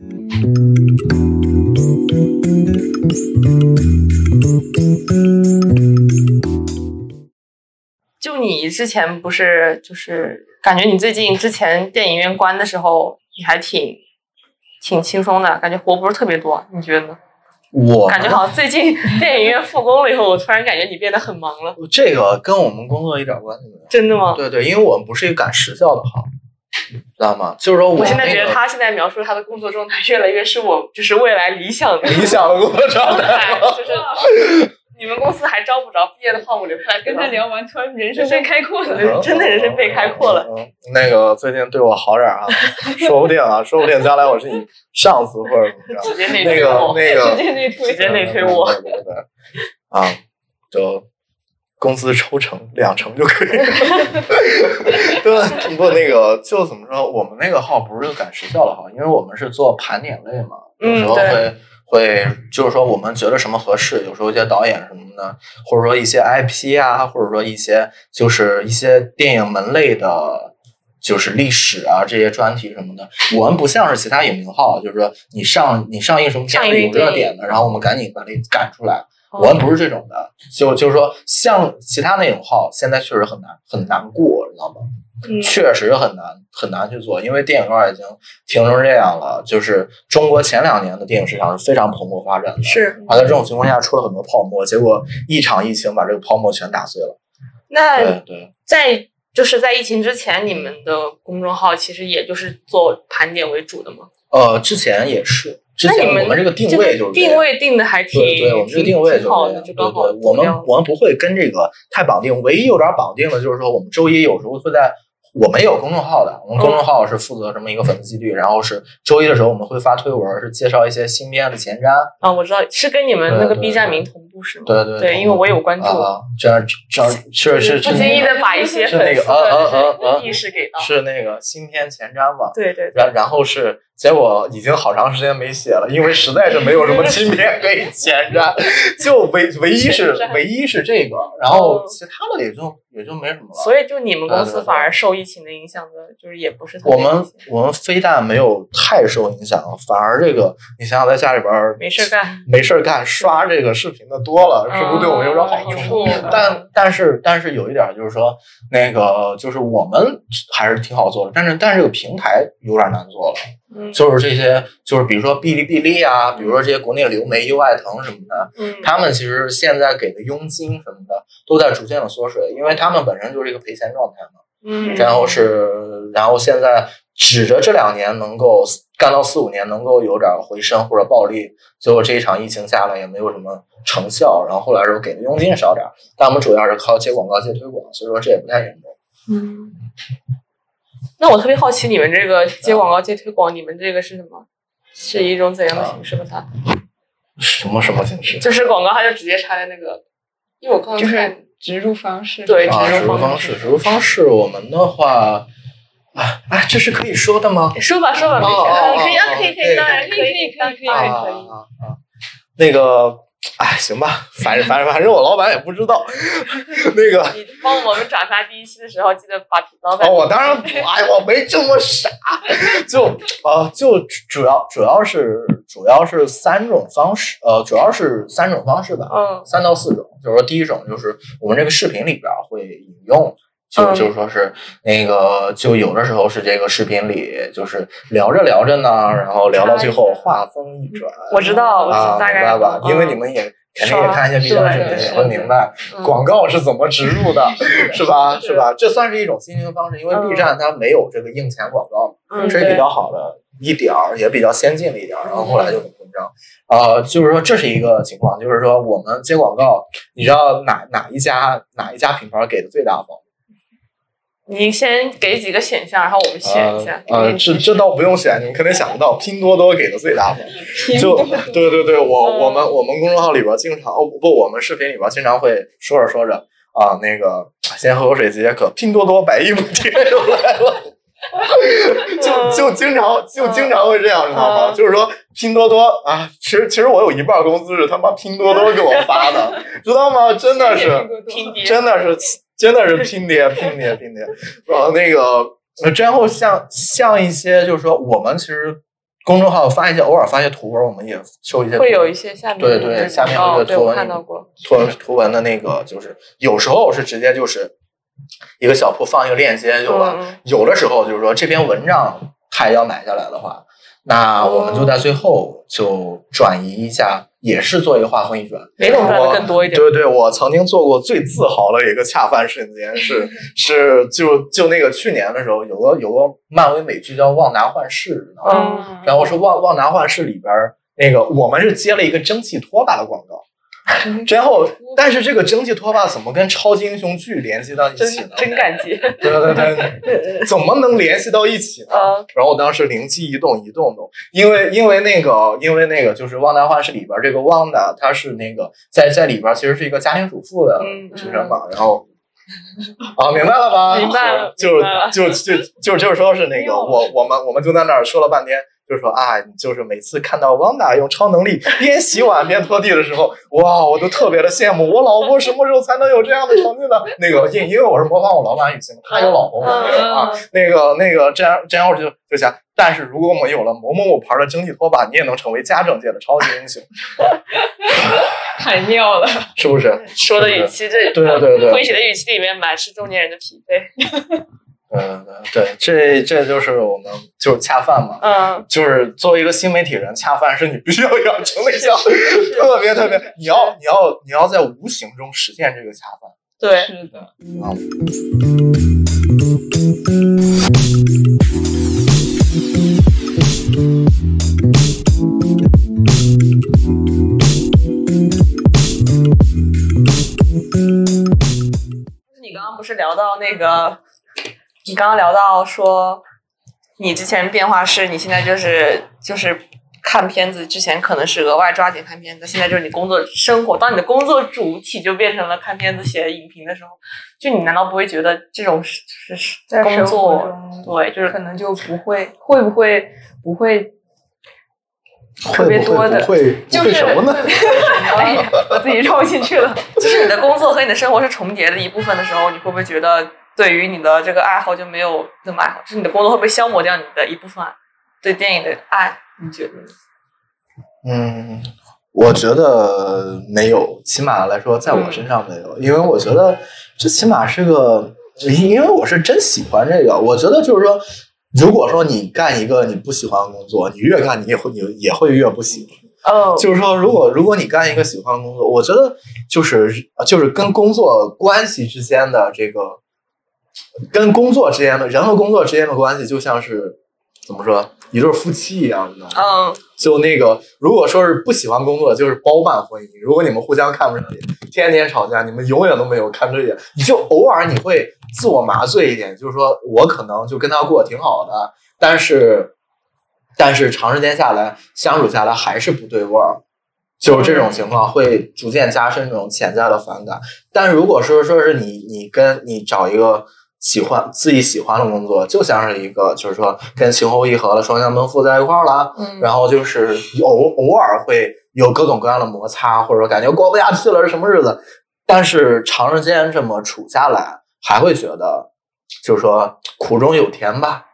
就你之前不是就是感觉你最近之前电影院关的时候你还挺挺轻松的感觉活不是特别多你觉得呢？我感觉好像最近 [laughs] 电影院复工了以后，我突然感觉你变得很忙了。这个跟我们工作一点关系没有。真的吗？对对，因为我们不是一个赶时效的行。知道吗？就是说，我现在觉得他现在描述他的工作状态，越来越是我就是未来理想的理想的工作状态。就是你们公司还招不着毕业的话，我留下来跟他聊完，突然人生被开阔了，真的人生被开阔了。那个最近对我好点啊，说不定啊，说不定将来我是你上司或者怎么着。直接内推我，那个直接内推，直接内推我。对对对，啊，就。公司抽成两成就可以，[laughs] 对，[laughs] 不那个就怎么说？我们那个号不是赶时效的号，因为我们是做盘点类嘛，有时候会会就是说我们觉得什么合适，有时候一些导演什么的，或者说一些 IP 啊，或者说一些就是一些电影门类的，就是历史啊这些专题什么的，我们不像是其他影评号，就是说你上你上映什么片子有热点的，然后我们赶紧把它赶出来。我们不是这种的，就就是说，像其他那种号，现在确实很难很难过，知道吗？确实很难很难去做，因为电影院已经停成这样了。就是中国前两年的电影市场是非常蓬勃发展的，是。而在这种情况下出了很多泡沫，结果一场疫情把这个泡沫全打碎了。那对对，在就是在疫情之前，你们的公众号其实也就是做盘点为主的吗？呃，之前也是。之前我们这个定位就是定位定的还挺对对，我们这个定位就是对对，我们我们不会跟这个太绑定，唯一有点绑定的就是说，我们周一有时候会在我们有公众号的，我们公众号是负责这么一个粉丝激励，然后是周一的时候我们会发推文，是介绍一些新片的前瞻。啊，我知道是跟你们那个 B 站名同步是吗？对对对，因为我有关注，啊，这样这样 [laughs] 是是是不经意的把一些是那个粉丝的意识给到。是那个新片前瞻嘛？对对对，然然后是，结果已经好长时间没写了，因为实在是没有什么新片可以 [laughs] 前瞻，就唯唯一是唯一是这个，然后哦其他的也就也就没什么了。所以就你们公司反而受疫情的影响的，就是也不是我们我们非但没有太受影响，反而这个你想想在家里边儿没事儿干，没事干刷这个视频的多了，是不是对我们有点好处？嗯有处但但是但是有一点就是说，那个就是我们还是挺好做的，但是但是这个平台有点难做了。嗯就是这些，就是比如说哔哩哔哩啊，比如说这些国内流媒优爱腾什么的，嗯，他们其实现在给的佣金什么的都在逐渐的缩水，因为他们本身就是一个赔钱状态嘛。嗯，然后是，然后现在指着这两年能够干到四五年能够有点回升或者暴利，结果这一场疫情下来也没有什么成效，然后后来时候给的佣金少点，但我们主要是靠接广告接推广，所以说这也不太严重。嗯，那我特别好奇，你们这个接广告、接推广，你们这个是什么？是一种怎样的形式吗？它什么什么形式？就是广告，它就直接插在那个，因为我刚刚就是植入方式。对啊，植入方式，植入方式，我们的话，啊啊，这是可以说的吗？说吧说吧，可以啊，哦可以可可以以，当然可以可以以，当然可以当然啊可以。啊啊！那个，哎，行吧，反正反正反正我老板也不知道，[laughs] 那个。你帮我们转发第一期的时候，记得把老板哦，我当然不，哎，我没这么傻，就呃，就主要主要是主要是三种方式，呃，主要是三种方式吧，嗯三到四种。就是说，第一种就是我们这个视频里边儿会引用，就嗯就是说是那个，就有的时候是这个视频里就是聊着聊着呢，然后聊到最后话锋一转，我知道，啊，大概明白吧？嗯因为你们也肯定也看一些 B 站视频，对也会明白嗯广告是怎么植入的，[laughs] 是吧？是是吧？这算是一种新型方式，因为嗯 B 站它没有这个硬钱广告，嗯这是比较好的一点儿，也比较先进的一点儿。然后后来就很混账。呃，就是说这是一个情况，就是说我们接广告，你知道哪哪一家哪一家品牌给的最大方？你先给几个选项，然后我们选一下。呃，呃这这倒不用选，你们肯定想不到，拼多多给的最大方。就对对对，我嗯我们我们公众号里边经常哦不，我们视频里边经常会说着说着啊，那个先喝口水解解渴，拼多多百亿补贴又来了。[laughs] 就就经常就经常会这样，你知道吗？嗯就是说拼多多啊，其实其实我有一半工资是他妈拼多多给我发的，知道吗？真的是，拼爹，真的是真的是拼爹拼爹拼爹。然后那个，呃之后像像一些就是说，我们其实公众号发一些偶尔发一些图文，我们也收一些会有一些下面对对下面广告对我这个图文看到过。图文图文的那个，就是有时候是直接就是一个小铺放一个链接就完，有的时候就是说这篇文章他也要买下来的话，那我们就在最后就转移一下，也是做一个话锋一转。哪种赚的我更多一点？对对，我曾经做过最自豪的一个恰饭瞬间是 [laughs] 是就就那个去年的时候，有个有个漫威美剧叫《旺达幻视》，然后是旺旺达幻视里边那个我们是接了一个蒸汽拖把的广告。[laughs] 然后，[laughs] 但是这个蒸汽拖把怎么跟超级英雄剧联系到一起呢？真感激。[laughs] 对对对，怎么能联系到一起呢？嗯然后我当时灵机一动，一动动，因为因为那个因为那个就是《旺达幻视》里边这个旺达，她是那个在在里边其实是一个家庭主妇的嗯出身嘛，然后。啊，明白了吧？明白了就明白了就就就就是说是那个我我们我们就在那儿说了半天，就是说啊，就是每次看到汪达用超能力边洗碗边拖地的时候，哇，我都特别的羡慕，我老婆什么时候才能有这样的成绩呢？那个因因为我是模仿我老板语气嘛，他有老婆，啊。那个那个这样这样我就就想，但是如果我们有了某某某牌的蒸汽拖把，你也能成为家政界的超级英雄 [laughs] [laughs] 太妙了，是不是？说的语气，这对对对对诙谐的语气里面满是中年人的疲惫。嗯，对，这这就是我们就是恰饭嘛。嗯，就是作为一个新媒体人，恰饭是你必须要养成的一项特别特别，你要你要你要在无形中实现这个恰饭。对，是的，你刚刚不是聊到那个你刚刚聊到说，你之前变化是你现在就是就是看片子之前可能是额外抓紧看片子，现在就是你工作生活，当你的工作主体就变成了看片子、写影评的时候，就你难道不会觉得这种是是在工作中对，就是可能就不会，会不会不会特别多的不会就是会什么呢？[laughs] 哎呀，我自己绕进去了。就是你的工作和你的生活是重叠的一部分的时候，你会不会觉得对于你的这个爱好就没有那么爱好？就是你的工作会不会消磨掉你的一部分对电影的爱？你觉得呢？嗯，我觉得没有，起码来说，在我身上没有，因为我觉得这起码是个，因为我是真喜欢这个。我觉得就是说，如果说你干一个你不喜欢的工作，你越干你也会你也会越不喜欢。哦就是说，如果如果你干一个喜欢的工作，我觉得就是就是跟工作关系之间的这个，跟工作之间的人和工作之间的关系，就像是怎么说一对夫妻一样，你知道吗？嗯就那个，如果说是不喜欢工作，就是包办婚姻。如果你们互相看不上眼，天天吵架，你们永远都没有看对眼。你就偶尔你会自我麻醉一点，就是说我可能就跟他过得挺好的，但是但是长时间下来相处下来还是不对味儿。就是这种情况会逐渐加深这种潜在的反感。但如果说说是你你跟你找一个喜欢自己喜欢的工作，就像是一个就是说跟情投意合的双向奔赴在一块儿了，嗯然后就是偶偶尔会有各种各样的摩擦，或者说感觉过不下去了是什么日子，但是长时间这么处下来，还会觉得就是说苦中有甜吧，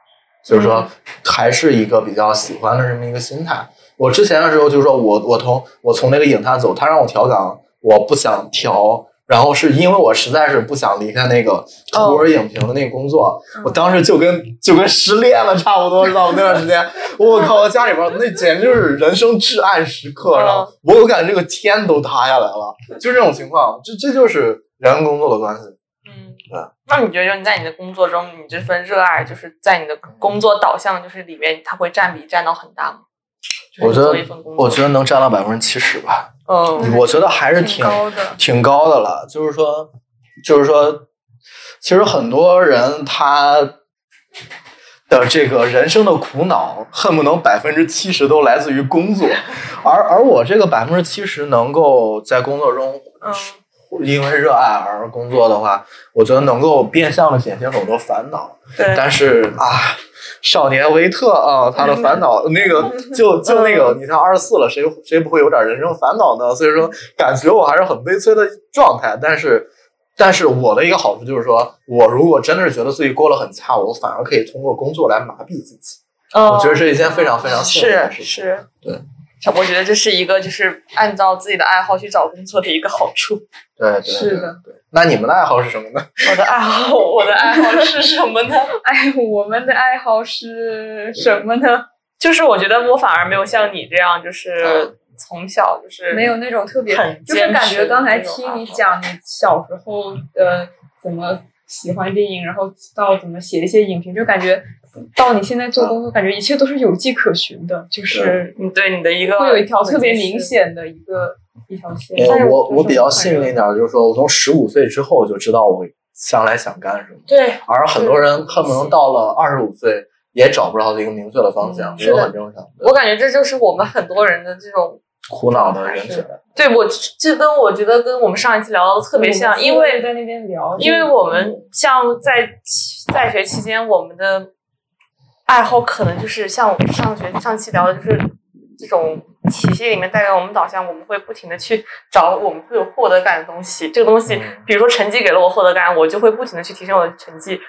就是说还是一个比较喜欢的这么一个心态。我之前的时候就是说我我从我从那个影探走，他让我调岗，我不想调。然后是因为我实在是不想离开那个图文影评的那个工作，我当时就跟就跟失恋了差不多，知道吗？那段时间，[laughs] 我靠，我家里边那简直就是人生至暗时刻，然后我有感觉这个天都塌下来了，就这种情况，这这就是人跟工作的关系。嗯对。那你觉得你在你的工作中，你这份热爱，就是在你的工作导向，就是里面，它会占比占到很大吗？就是我觉得我觉得能占到百分之七十吧，嗯我觉得还是挺高的。挺高的了。就是说，就是说，其实很多人他的这个人生的苦恼，恨不能百分之七十都来自于工作，而而我这个百分之七十能够在工作中。嗯因为热爱而工作的话，我觉得能够变相的减轻很多烦恼。对，但是啊，少年维特啊，他的烦恼那个 [laughs] 就就那个，你像二十四了，谁谁不会有点人生烦恼呢？所以说，感觉我还是很悲催的状态。但是，但是我的一个好处就是说，我如果真的是觉得自己过得很差，我反而可以通过工作来麻痹自己。我觉得是一件非常非常幸运的事情。是是，对。我觉得这是一个就是按照自己的爱好去找工作的一个好处。[laughs] 对对是的对。那你们的爱好是什么呢？[laughs] 我的爱好，我的爱好是什么呢？[laughs] 哎，我们的爱好是什么呢？就是我觉得我反而没有像你这样，就是从小就是没有那种特别，就是感觉刚才听你讲你小时候呃怎么喜欢电影，然后到怎么写一些影评，就感觉到你现在做工作，感觉一切都是有迹可循的，就是你对你的一个会有一条特别明显的一个一条线。但是我我我比较幸运一点，点，就是说我从十五岁之后就知道我将来想干什么。对而很多人恨不能到了二十五岁也找不到一个明确的方向，这都很正常。我感觉这就是我们很多人的这种苦恼的人群，对我这跟我觉得跟我们上一期聊到的特别像，因为在那边聊，因为我们像在在学期间，我们的爱好可能就是像我们上学上期聊的，就是这种体系里面带给我们导向，我们会不停的去找我们会有获得感的东西。这个东西嗯，比如说成绩给了我获得感，我就会不停的去提升我的成绩，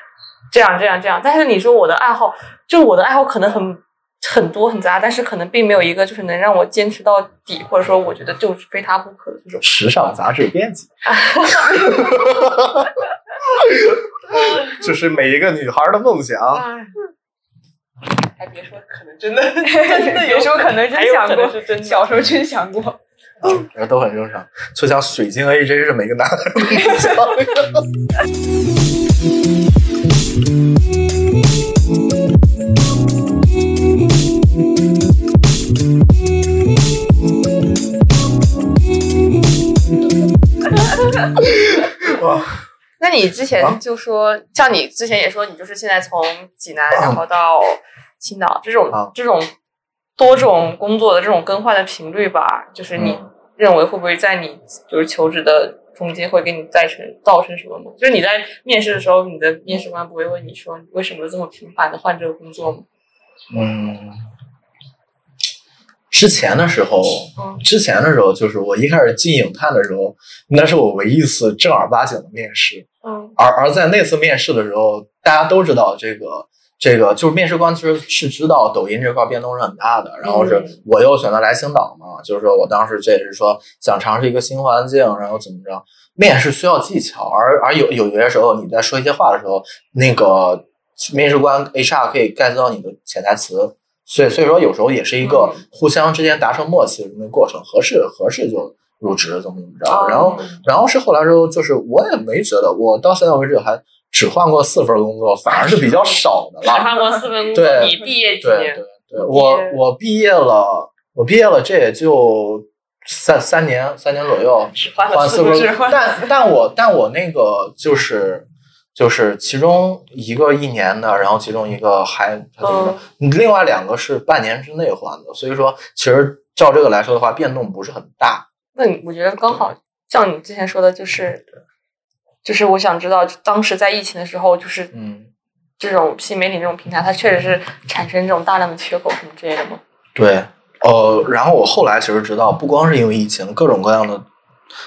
这样这样这样。但是你说我的爱好，就是我的爱好可能很很多很杂，但是可能并没有一个就是能让我坚持到底，或者说我觉得就是非他不可的这种。[laughs] 时尚杂志编辑，[laughs] 这是每一个女孩的梦想。[laughs] 哎，还别说，可能真的真的有 [laughs] 时候可能真想过，是真的。小时候真想过。嗯，都很正常。就像水晶 AJ 是每个男孩的梦想。哇，[laughs] 那你你之前就说，像你之前也说，你就是现在从济南 [clears throat] 然后到青岛这种啊这种多种工作的这种更换的频率吧，就是你嗯认为会不会在你就是求职的中间会给你造成造成什么吗？就是你在面试的时候，你的面试官不会问你说你为什么这么频繁的换这个工作吗？嗯，之前的时候，嗯之前的时候，就是我一开始进影探的时候，那是我唯一一次正儿八经的面试。嗯而而在那次面试的时候，大家都知道这个这个，就是面试官其实是知道抖音这块变动是很大的。然后是嗯我又选择来青岛嘛，就是说我当时这也是说想尝试一个新环境，然后怎么着。面试需要技巧，而而有有些时候你在说一些话的时候，那个面试官 HR 可以 get 到你的潜台词，所以所以说有时候也是一个嗯互相之间达成默契的这么一个过程，合适合适就入职，怎么怎么着。哦然后然后是后来之后，就是我也没觉得，我到现在为止还只换过四份工作，反而是比较少的了只了。换过四份工作，对你毕业几对年？对对，我我毕业了，我毕业了，这也就三三年三年左右，只换换四份但但我但我那个就是。就是其中一个一年的，然后其中一个还还怎么着？另外两个是半年之内换的，所以说其实照这个来说的话，变动不是很大。那你我觉得刚好像你之前说的，就是就是我想知道，当时在疫情的时候，就是嗯，这种新媒体这种平台，它确实是产生这种大量的缺口什么之类的吗？对，呃，然后我后来其实知道，不光是因为疫情，各种各样的，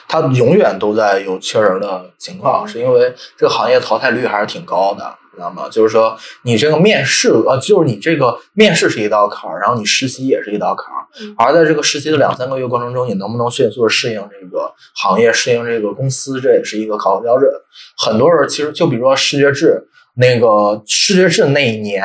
它永远都在有缺人的情况，是因为这个行业淘汰率还是挺高的，知道吗？就是说，你这个面试，呃，就是你这个面试是一道坎儿，然后你实习也是一道坎儿，嗯而在这个实习的两三个月过程中，你能不能迅速的适应这个行业，适应这个公司，这也是一个考核标准。很多人其实就比如说视觉制，那个视觉制那一年，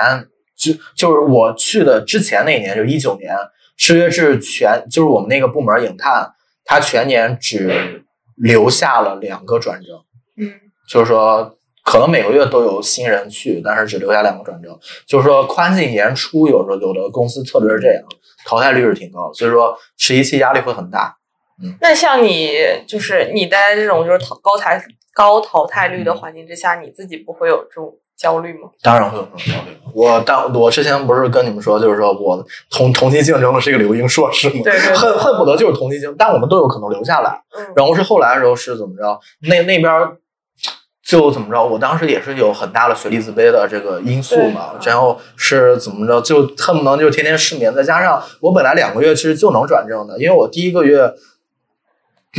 就就是我去的之前那一年，就一九年，视觉制全就是我们那个部门影探，他全年只留下了两个转正，嗯就是说可能每个月都有新人去，但是只留下两个转正，就是说宽进严出，有时候有的公司策略是这样，淘汰率是挺高，所以说实习期压力会很大。嗯那像你就是你待在这种就是淘高台高淘汰率的环境之下，你自己不会有这种焦虑吗？当然会有这种焦虑。我当我之前不是跟你们说，就是说我同同期竞争的是一个留英硕士嘛，对对对恨恨不得就是同期竞，但我们都有可能留下来。嗯然后是后来的时候是怎么着？那那边儿就怎么着？我当时也是有很大的学历自卑的这个因素嘛，然后是怎么着？就恨不能就天天失眠，再加上我本来两个月其实就能转正的，因为我第一个月，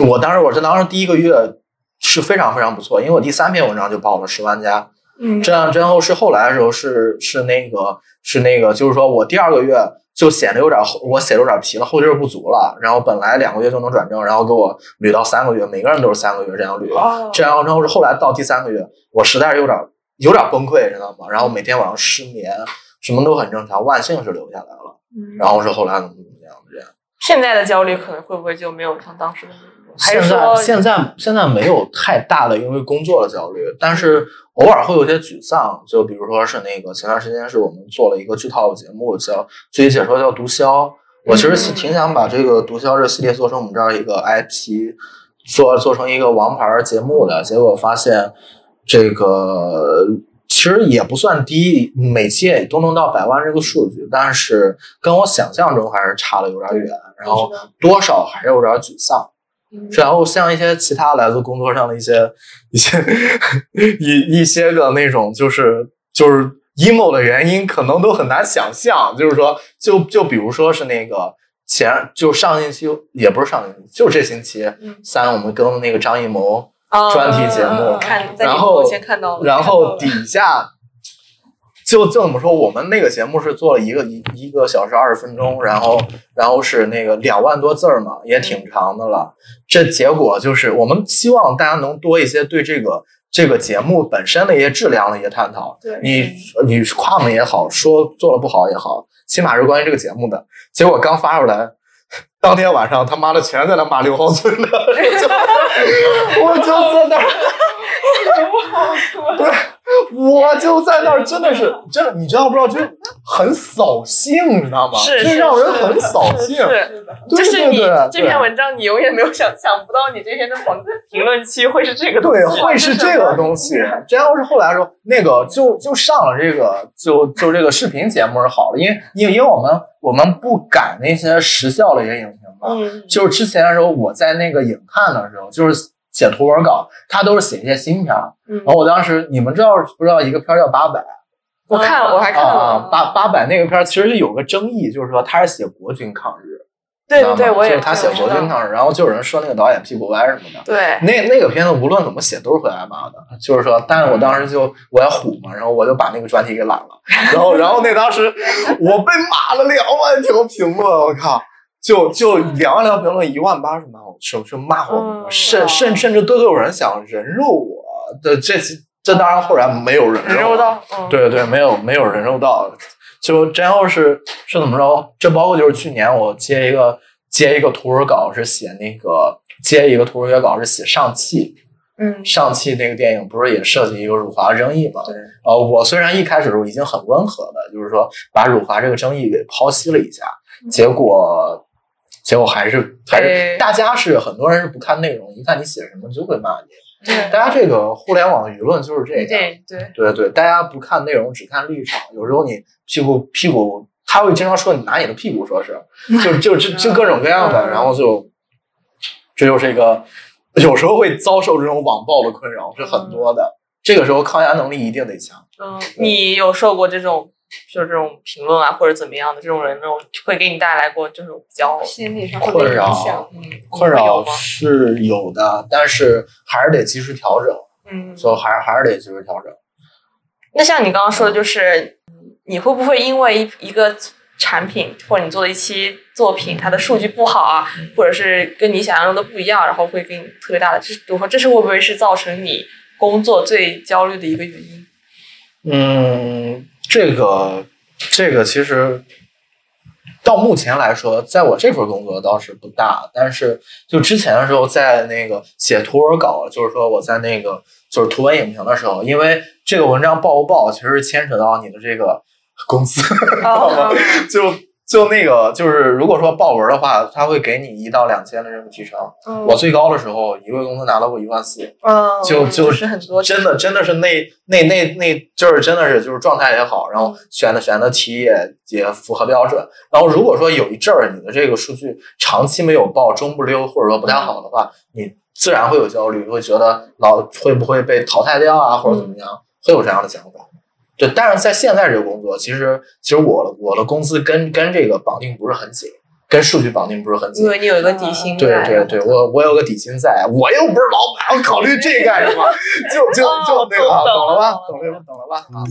我当时我是当时第一个月是非常非常不错，因为我第三篇文章就报了十万加，嗯这样之后是后来的时候是是那个是那个，就是说我第二个月就显得有点后，我写的有点皮了，后劲儿不足了。然后本来两个月就能转正，然后给我捋到三个月，每个人都是三个月这样捋。哦这样然后是后来到第三个月，我实在是有点有点崩溃，知道吗？然后每天晚上失眠，什么都很正常，万幸是留下来了。嗯然后是后来怎么怎么样这样。现在的焦虑可能会不会就没有像当时的那种？还现在是现在现在没有太大的因为工作的焦虑，但是偶尔会有些沮丧。就比如说是那个前段时间是我们做了一个剧套的节目，叫具体解说叫《毒枭》。我其实嗯挺想把这个《毒枭》这系列做成我们这儿一个 IP，做做成一个王牌节目的。结果发现这个其实也不算低，每期也都能到百万这个数据，但是跟我想象中还是差的有点远，然后多少还是有点沮丧。嗯然后像一些其他来自工作上的一些一些一一些个那种就是就是 emo 的原因，可能都很难想象。就是说，就就比如说是那个前就上星期也不是上星期，就这星期嗯三，我们跟那个张艺谋啊专题节目然后你先看到了，然后底下就就怎么说，我们那个节目是做了一个一一个小时二十分钟，然后然后是那个两万多字儿嘛，也挺长的了。这结果就是我们希望大家能多一些对这个这个节目本身的一些质量的一些探讨。对你你夸我们也好，说做的不好也好，起码是关于这个节目的。结果刚发出来。当天晚上，他妈的全在那骂刘浩存的 [laughs] [laughs] 我就在那儿，[laughs] 对，我就在那儿，真的是真的，[laughs] 你知道不知道？就很扫兴，你知道吗？是就是让人很扫兴。是，就是你这篇文章，你永远没有想想不到，你这篇的评评论区会是这个东西对，会是这个东西。这要是后来说那个就就上了这个就就这个视频节目是好了，因为因为因为我们我们不改那些时效的一些影评嘛，嗯，就是之前的时候我在那个影看的时候，就是写图文稿，他都是写一些新片儿。嗯然后我当时你们知道不知道一个片儿叫《八百》我看了，我还看啊了，，八八百那个片儿其实有个争议，就是说他是写国军抗日，对对就是他写国军抗日，然后就有人说那个导演屁股歪什么的。对，那那个片子无论怎么写都是会挨骂的，就是说，但是我当时就我要虎嘛，然后我就把那个专题给揽了，然后然后那当时我被骂了两万条评论，我靠，就就两万条评论，一万八是骂我，是是骂我甚甚甚至都有人想人肉我的，这这当然后来没有人人肉到，嗯，对对，没有没有人肉到，就真要是是怎么着？这包括就是去年我接一个接一个图文稿是写那个接一个图文稿是写上汽，嗯，上汽那个电影不是也涉及一个辱华争议嘛？对，呃，我虽然一开始的时候已经很温和的，就是说把辱华这个争议给剖析了一下，结果结果还是还是大家是很多人是不看内容，一看你写什么就会骂你。对大家这个互联网舆论就是这样。对对，对对，大家不看内容，只看立场。有时候你屁股屁股，他会经常说你拿你的屁股说事，[laughs] 就就就就各种各样的，嗯然后就这就是一个有时候会遭受这种网暴的困扰，是很多的。这个时候抗压能力一定得强。嗯，你有受过这种就是这种评论啊，或者怎么样的这种人，那种会给你带来过就是比较心理上困扰。嗯困扰？是有的，但是还是得及时调整，嗯，所以还是还是得及时调整。那像你刚刚说的，就是嗯你会不会因为一一个产品或者你做的一期作品，它的数据不好啊，或者是跟你想象中的不一样，然后会给你特别大的，这比如说这是会不会是造成你工作最焦虑的一个原因？嗯，这个这个其实到目前来说，在我这份工作倒是不大，但是就之前的时候，在那个写图文稿，就是说我在那个就是图文影评的时候，因为这个文章报不报，其实牵扯到你的这个工资，[laughs] 哦。就就那个就是如果说报文的话，他会给你一到两千的任务提成。嗯我最高的时候，一个月工资拿到过一万四。嗯，就就就是很多真的真的是那那那那就是真的是就是状态也好，然后选的选的题也也符合标准。然后如果说有一阵儿你的这个数据长期没有报，中不溜或者说不太好的话，你自然会有焦虑，会觉得老会不会被淘汰掉啊，或者怎么样，会有这样的想法。对，但是在现在这个工作，其实其实我我的工资跟跟这个绑定不是很紧，跟数据绑定不是很紧因。为你有一个底薪对在对对，我我有个底薪在，我又不是老板，我考虑这干什么？[laughs] 就就就那个，啊懂了吧？懂了懂了吧？啊，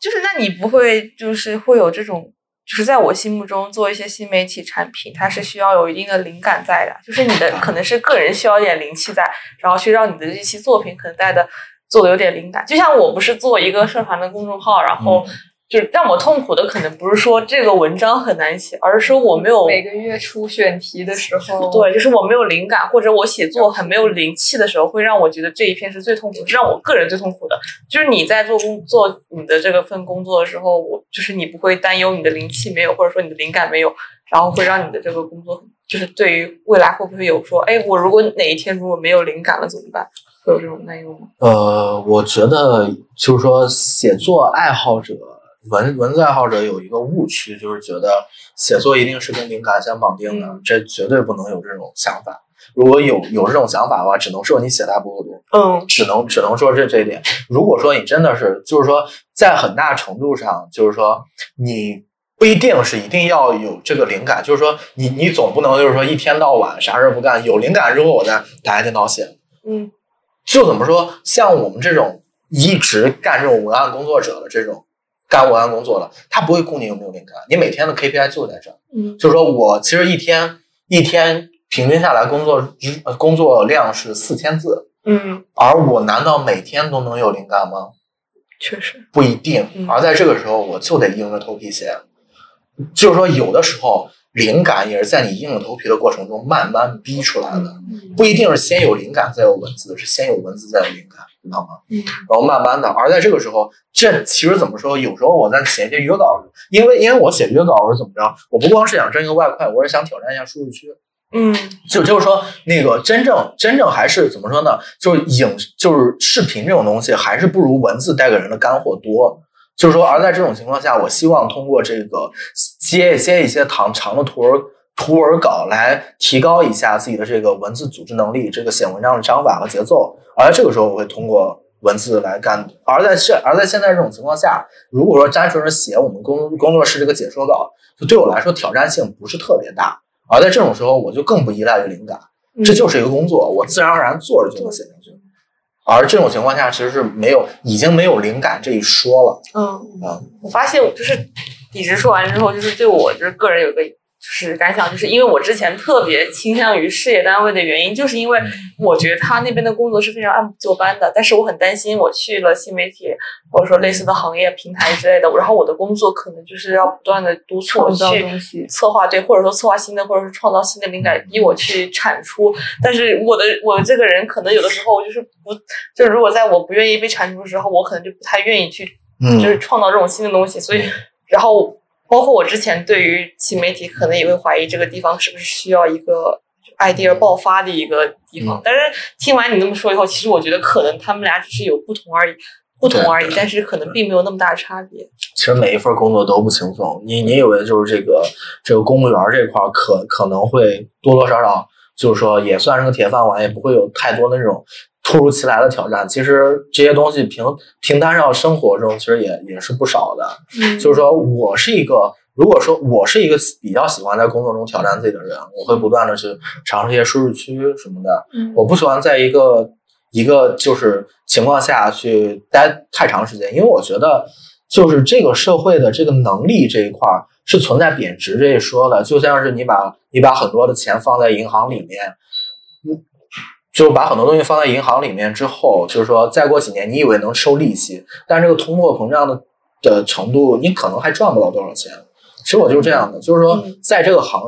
就是那你不会就是会有这种，就是在我心目中做一些新媒体产品，它是需要有一定的灵感在的，就是你的 [laughs] 可能是个人需要一点灵气在，然后去让你的这期作品可能带的做的有点灵感。就像我不是做一个社团的公众号，然后就是让我痛苦的可能不是说这个文章很难写，而是说我没有每个月出选题的时候，[laughs] 对，就是我没有灵感，或者我写作很没有灵气的时候，会让我觉得这一篇是最痛苦让我个人最痛苦的。就是你在做工做你的这个份工作的时候，我就是你不会担忧你的灵气没有，或者说你的灵感没有，然后会让你的这个工作就是对于未来会不会有说，哎，我如果哪一天如果没有灵感了怎么办？会有这种担忧吗？呃，我觉得就是说，写作爱好者、文文字爱好者有一个误区，就是觉得写作一定是跟灵感相绑定的，嗯这绝对不能有这种想法。如果有有这种想法的话，只能说你写的还不够多。嗯只能只能说这这一点。如果说你真的是，就是说，在很大程度上，就是说你不一定是一定要有这个灵感，就是说你你总不能就是说一天到晚啥事儿不干，有灵感之后我再打开电脑写。嗯就怎么说，像我们这种一直干这种文案工作者的这种干文案工作了，他不会顾你有没有灵感，你每天的 KPI 就在这儿。嗯就是说我其实一天一天平均下来工作工作量是四千字，嗯，而我难道每天都能有灵感吗？确实，不一定嗯。而在这个时候，我就得硬着头皮写。就是说，有的时候灵感也是在你硬着头皮的过程中慢慢逼出来的，嗯不一定是先有灵感再有文字，是先有文字再有灵感，知道吗？嗯然后慢慢的，而在这个时候，这其实怎么说？有时候我在写一些约稿，因为因为我写约稿我是怎么着？我不光是想挣一个外快，我是想挑战一下舒适区。嗯就就是说，那个真正真正还是怎么说呢？就是影就是视频这种东西，还是不如文字带给人的干货多。就是说，而在这种情况下，我希望通过这个接接一些长长的图文图文稿来提高一下自己的这个文字组织能力，这个写文章的章法和节奏。而在这个时候，我会通过文字来干。而在这而在现在这种情况下，如果说单纯是写我们工工作室这个解说稿，就对我来说挑战性不是特别大。而在这种时候，我就更不依赖于灵感，嗯这就是一个工作，我自然而然做着就能写进去。而这种情况下，其实是没有已经没有灵感这一说了嗯，啊。我发现我就是李直说完之后，就是对我就是个人有个就是感想，就是因为我之前特别倾向于事业单位的原因，就是因为我觉得他那边的工作是非常按部就班的，但是我很担心我去了新媒体或者说类似的行业平台之类的，然后我的工作可能就是要不断的督促我去，策划对，或者说策划新的，或者是创造新的灵感，逼我去产出。但是我的我这个人可能有的时候就是不，就是如果在我不愿意被产出的时候，我可能就不太愿意去嗯就是创造这种新的东西。所以，然后包括我之前对于新媒体，可能也会怀疑这个地方是不是需要一个 idea 爆发的一个地方。嗯但是听完你那么说以后，其实我觉得可能他们俩只是有不同而已。不同而已，但是可能并没有那么大的差别。其实每一份工作都不轻松，你你以为就是这个这个公务员这块儿可可能会多多少少就是说也算是个铁饭碗，也不会有太多的那种突如其来的挑战。其实这些东西平平摊上生活中其实也也是不少的。嗯就是说我是一个，如果说我是一个比较喜欢在工作中挑战自己的人，我会不断的去尝试一些舒适区什么的。嗯我不喜欢在一个一个就是情况下去待太长时间，因为我觉得就是这个社会的这个能力这一块儿是存在贬值这一说的，就像是你把你把很多的钱放在银行里面，嗯，就把很多东西放在银行里面之后，就是说再过几年你以为能收利息，但这个通货膨胀的的程度，你可能还赚不到多少钱。其实我就是这样的，就是说嗯在这个行。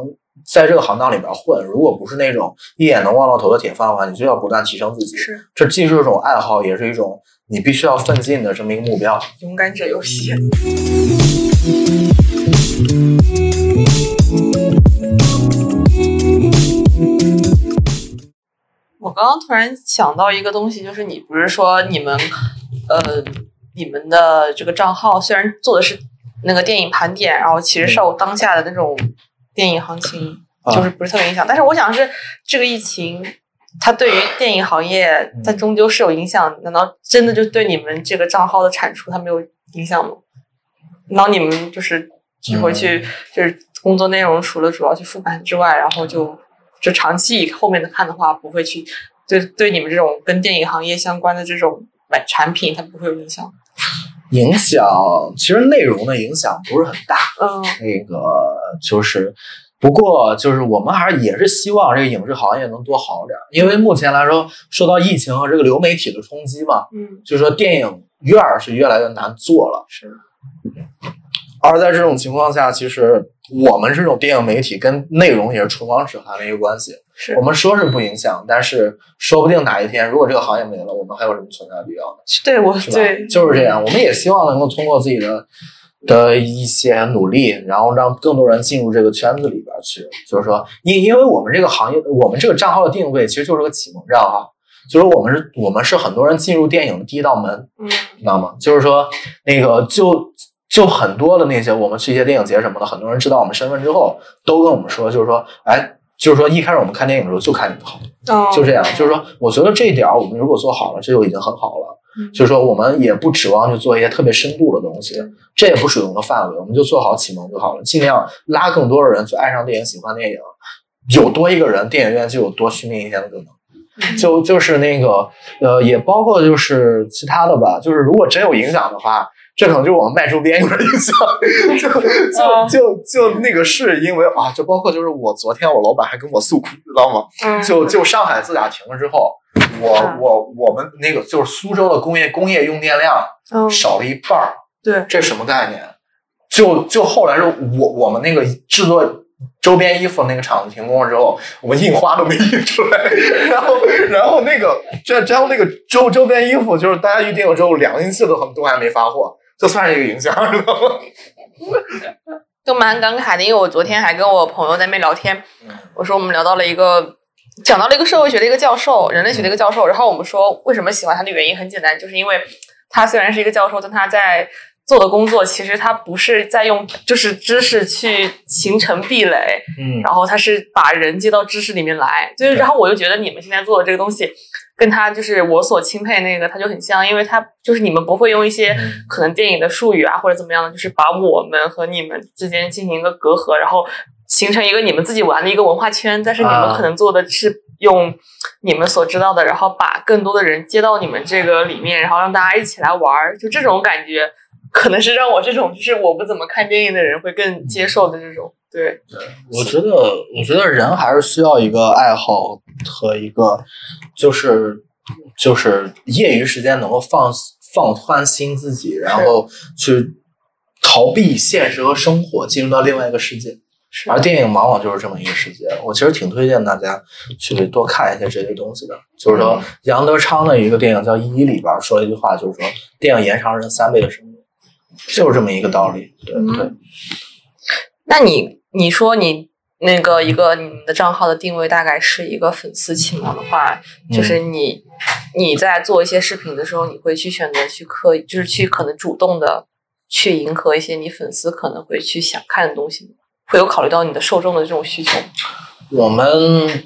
在这个行当里边混，如果不是那种一眼能望到头的铁饭碗，你就要不断提升自己。是这既是一种爱好，也是一种你必须要奋进的这么一个目标。勇敢者游戏。刚刚突然想到一个东西，就是你不是说你们，呃，你们的这个账号虽然做的是那个电影盘点，然后其实受当下的那种电影行情啊就是不是特别影响，但是我想是这个疫情。它对于电影行业，它终究是有影响。难道真的就对你们这个账号的产出它没有影响吗？难道你们就是只会去，就是工作内容除了主要去复盘之外，然后就就长期以后面的看的话，不会去对对你们这种跟电影行业相关的这种买产品，它不会有影响。影响其实内容的影响不是很大，嗯那个就是，不过就是我们还是也是希望这个影视行业能多好点儿，因为目前来说受到疫情和这个流媒体的冲击嘛，嗯，就是说电影院儿是越来越难做了。是而在这种情况下，其实我们这种电影媒体跟内容也是唇亡齿寒的一个关系。是我们说是不影响，但是说不定哪一天如果这个行业没了，我们还有什么存在的必要呢？对我？对就是这样。我们也希望能够通过自己的的一些努力，然后让更多人进入这个圈子里边去。就是说，因因为我们这个行业，我们这个账号的定位其实就是个启蒙账号，就是我们是，我们是很多人进入电影的第一道门，嗯知道吗？就是说，那个就就很多的那些我们去一些电影节什么的，很多人知道我们身份之后，都跟我们说，就是说，哎。就是说，一开始我们看电影的时候就看你不好，哦就这样。就是说，我觉得这一点儿我们如果做好了，这就已经很好了。嗯就是说，我们也不指望去做一些特别深度的东西，这也不属于我们的范围，我们就做好启蒙就好了，尽量拉更多的人去爱上电影、喜欢电影。有多一个人，电影院就有多续命一天的可能。嗯就就是那个呃，也包括就是其他的吧。就是如果真有影响的话，这可能就是我们卖周边有点影响。[laughs] 就就就就那个是因为啊，就包括就是我昨天我老板还跟我诉苦，知道吗？嗯就就上海自打停了之后，我嗯我我们那个就是苏州的工业工业用电量嗯少了一半儿，对这什么概念？就就后来是我我们那个制作周边衣服那个厂子停工了之后，我们印花都没印出来，然后然后那个这然后那个周周边衣服就是大家预定了之后，两个星期都很都还没发货，这算是一个影响，知道吗？就蛮感慨的，因为我昨天还跟我朋友在那边聊天，我说我们聊到了一个讲到了一个社会学的一个教授，人类学的一个教授，然后我们说为什么喜欢他的原因很简单，就是因为他虽然是一个教授，但他在做的工作其实他不是在用就是知识去形成壁垒，嗯然后他是把人接到知识里面来，就是然后我就觉得你们现在做的这个东西。跟他就是我所钦佩那个，他就很像，因为他就是你们不会用一些可能电影的术语啊或者怎么样的，就是把我们和你们之间进行一个隔阂，然后形成一个你们自己玩的一个文化圈。但是你们啊可能做的是用你们所知道的，然后把更多的人接到你们这个里面，然后让大家一起来玩儿，就这种感觉，可能是让我这种就是我不怎么看电影的人会更接受的这种。对，我觉得，我觉得人还是需要一个爱好和一个，就是就是业余时间能够放放宽心自己，然后去逃避现实和生活，进入到另外一个世界。是而电影往往就是这么一个世界。我其实挺推荐大家去多看一些这些东西的。就是说，杨德昌的一个电影叫《一》里边说了一句话，就是说，电影延长人三倍的生命，就是这么一个道理。对嗯对。那你你说你那个一个你们的账号的定位大概是一个粉丝启蒙的话，就是你你在做一些视频的时候，你会去选择去刻意，就是去可能主动的去迎合一些你粉丝可能会去想看的东西吗，会有考虑到你的受众的这种需求？我们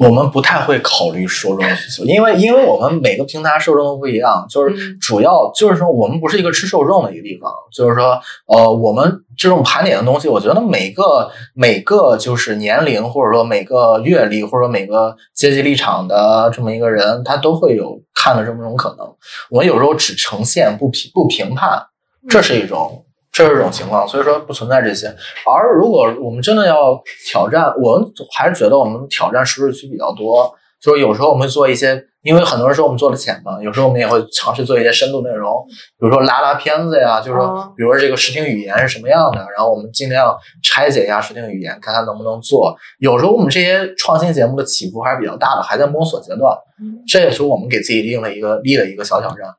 我们不太会考虑受众的需求，因为因为我们每个平台受众都不一样，就是嗯主要就是说我们不是一个吃受众的一个地方，就是说呃我们这种盘点的东西，我觉得每个每个就是年龄或者说每个阅历或者说每个阶级立场的这么一个人，他都会有看的这么种可能。我们有时候只呈现不评不评判，这是一种。这是一种情况，所以说不存在这些。而如果我们真的要挑战，我们还是觉得我们挑战舒适区比较多。就是有时候我们会做一些，因为很多人说我们做的浅嘛，有时候我们也会尝试做一些深度内容，比如说拉拉片子呀，就是说哦，比如说这个视听语言是什么样的，然后我们尽量拆解一下视听语言，看看能不能做。有时候我们这些创新节目的起伏还是比较大的，还在摸索阶段。嗯这也是我们给自己定了一个立了一个小挑战。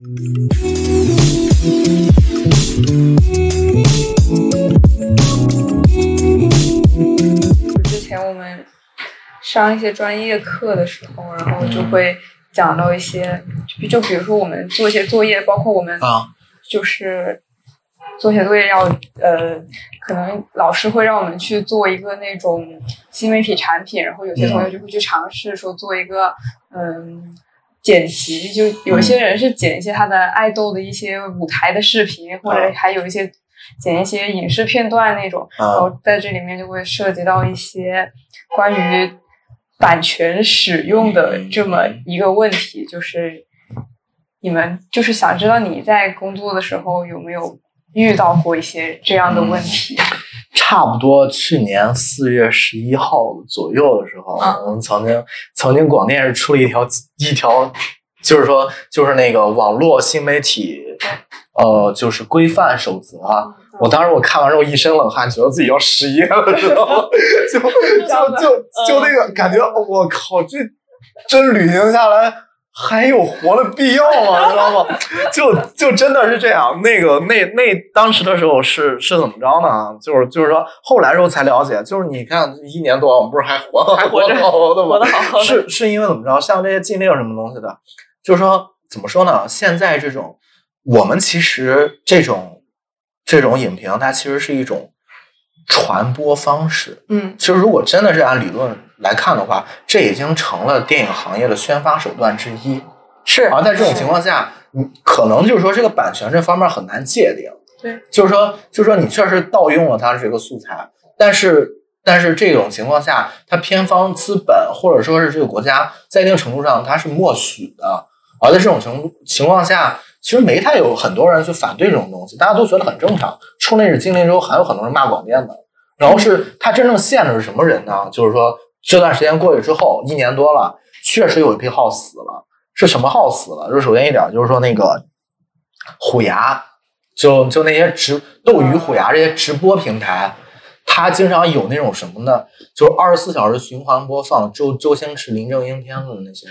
之前我们上一些专业课的时候，然后就会讲到一些，就就比如说我们做一些作业，包括我们啊就是做些作业要呃，可能老师会让我们去做一个那种新媒体产品，然后有些同学就会去尝试说做一个嗯。剪辑就有些人是剪一些他的爱豆的一些舞台的视频，或者还有一些剪一些影视片段那种，然啊后在这里面就会涉及到一些关于版权使用的这么一个问题，就是你们就是想知道你在工作的时候有没有遇到过一些这样的问题？差不多去年四月十一号左右的时候，啊我们曾经曾经广电是出了一条一条，就是说就是那个网络新媒体，呃，就是规范守则啊。我当时我看完之后一身冷汗，觉得自己要失业 [laughs] 了，知道吗？就就就就那个感觉，我靠，这真旅行下来还有活的必要吗？[laughs] 知道吗？就就真的是这样。那个那那当时的时候是是怎么着呢？就是就是说后来时候才了解，就是你看一年多，我们不是还活还活着好好的吗？活得好好的是是因为怎么着？像这些禁令什么东西的，就是说怎么说呢？现在这种我们其实这种这种影评，它其实是一种传播方式。嗯其实如果真的是按理论来看的话，这已经成了电影行业的宣发手段之一。是而在这种情况下，你可能就是说这个版权这方面很难界定。对，就是说，就是说你确实盗用了它的这个素材，但是但是这种情况下，它片方资本或者说是这个国家在一定程度上它是默许的。而在这种情情况下，其实没太有很多人去反对这种东西，大家都觉得很正常。出那日禁令之后，还有很多人骂广电的。然后是它真正限制是什么人呢？就是说这段时间过去之后，一年多了，确实有一批号死了。是什么号死了？就是首先一点，就是说那个虎牙，就就那些直斗鱼、虎牙这些直播平台，它经常有那种什么呢？就是二十四小时循环播放周周星驰、林正英片子的那些，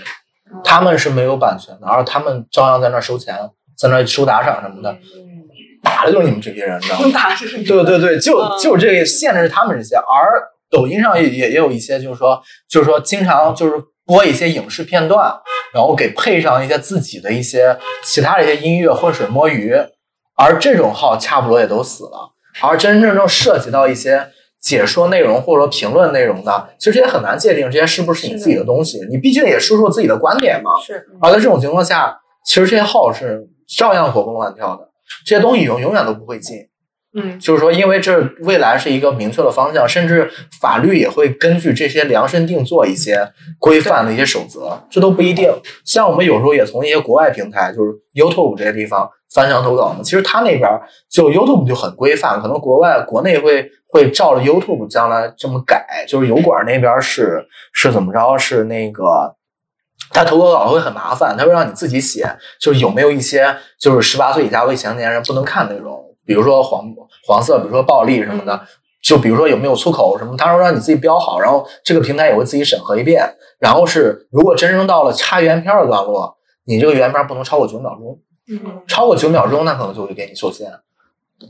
他们是没有版权的，而他们照样在那收钱，在那收打赏什么的，嗯，打的就是你们这些人，知道吗？[laughs] 打是？对对对，就嗯就这个限制他们这些，而抖音上也也也有一些，就是说就是说经常就是播一些影视片段，然后给配上一些自己的一些其他的一些音乐浑水摸鱼，而这种号差不多也都死了，而真真正正涉及到一些。解说内容或者说评论内容的，其实这也很难界定这些是不是你自己的东西。你毕竟也说说自己的观点嘛。是，而在这种情况下，其实这些号是照样活蹦乱跳的，这些东西永永远都不会进。嗯就是说，因为这未来是一个明确的方向，甚至法律也会根据这些量身定做一些规范的一些守则，这都不一定。像我们有时候也从一些国外平台，就是 YouTube 这些地方翻墙投稿嘛，其实他那边就 YouTube 就很规范，可能国外国内会会照着 YouTube 将来这么改，就是油管那边是是怎么着？是那个。他投稿会很麻烦，他会让你自己写，就是有没有一些就是十八岁以下未成年人不能看内容，比如说黄黄色，比如说暴力什么的，就比如说有没有粗口什么，他说让你自己标好，然后这个平台也会自己审核一遍，然后是如果真正到了插原片的段落，你这个原片不能超过九秒钟，嗯。超过九秒钟那可能就会给你受限，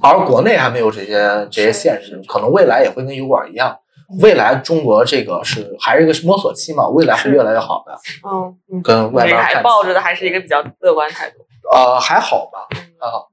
而国内还没有这些这些限制，可能未来也会跟油管一样。未来中国这个是还是一个摸索期嘛，未来会越来越好的，嗯嗯，跟外这个还边抱着的还是一个比较乐观态度。呃还好吧，还好。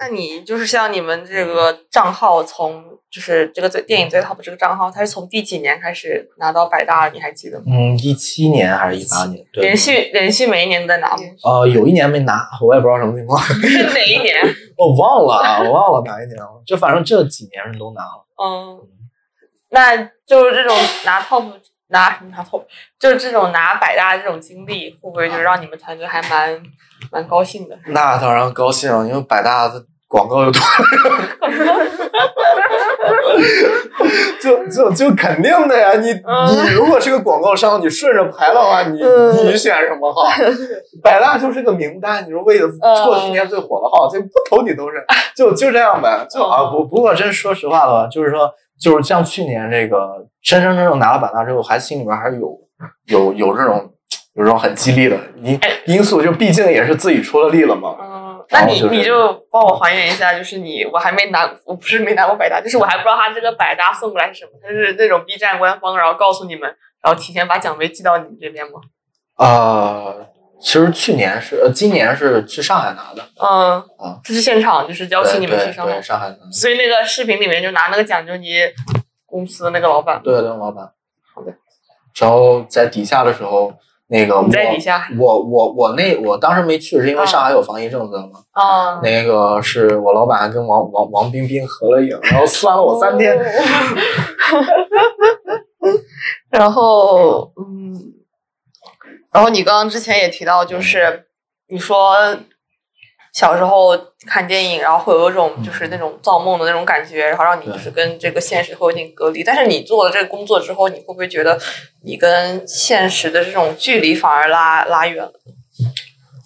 那你就是像你们这个账号从就是这个最电影最 top 这个账号，它是从第几年开始拿到百大？你还记得吗？嗯，一七年还是一八年？对连，续连续每一年都在拿吗？呃，有一年没拿，我也不知道什么情况，[laughs] 是哪一年？我 [laughs] 忘了啊，我忘了哪一年了。就反正这几年是都拿了。嗯，那就是这种拿 top 拿什么拿 top，就是这种拿百大这种经历，会不会就让你们团队还蛮蛮高兴的？那当然高兴，因为百大的广告又多，[laughs] 就就就肯定的呀。你嗯你如果是个广告商，你顺着排的话，你嗯你选什么号？百大就是个名单，你说为了嗯过去年最火的号，这不投你都是，就就这样呗。就啊，嗯不不过真说实话的话，就是说，就是像去年这个真真正正拿了百大之后，还心里边还是有有有这种有这种很激励的因哎因素，就毕竟也是自己出了力了嘛。嗯，那你就是你就帮我还原一下，就是你我还没拿，我不是没拿过百大，就是我还不知道他这个百大送过来是什么，他是那种 B 站官方，然后告诉你们，然后提前把奖杯寄到你们这边吗？呃，其实去年是，呃，今年是去上海拿的，嗯，啊这是现场，就是邀请你们去上海对，上海所以那个视频里面就拿那个奖，就是你公司的那个老板。对对，老板。好的。然后在底下的时候，那个我在我底下我我我那我当时没去，是因为上海有防疫政策嘛。啊，那个是我老板还跟王王王冰冰合了影，然后酸了我三天。[laughs] 然后，嗯，然后你刚刚之前也提到，就是你说小时候看电影，然后会有一种就是那种造梦的那种感觉，然后让你就是跟这个现实会有点隔离。但是你做了这个工作之后，你会不会觉得你跟现实的这种距离反而拉拉远了？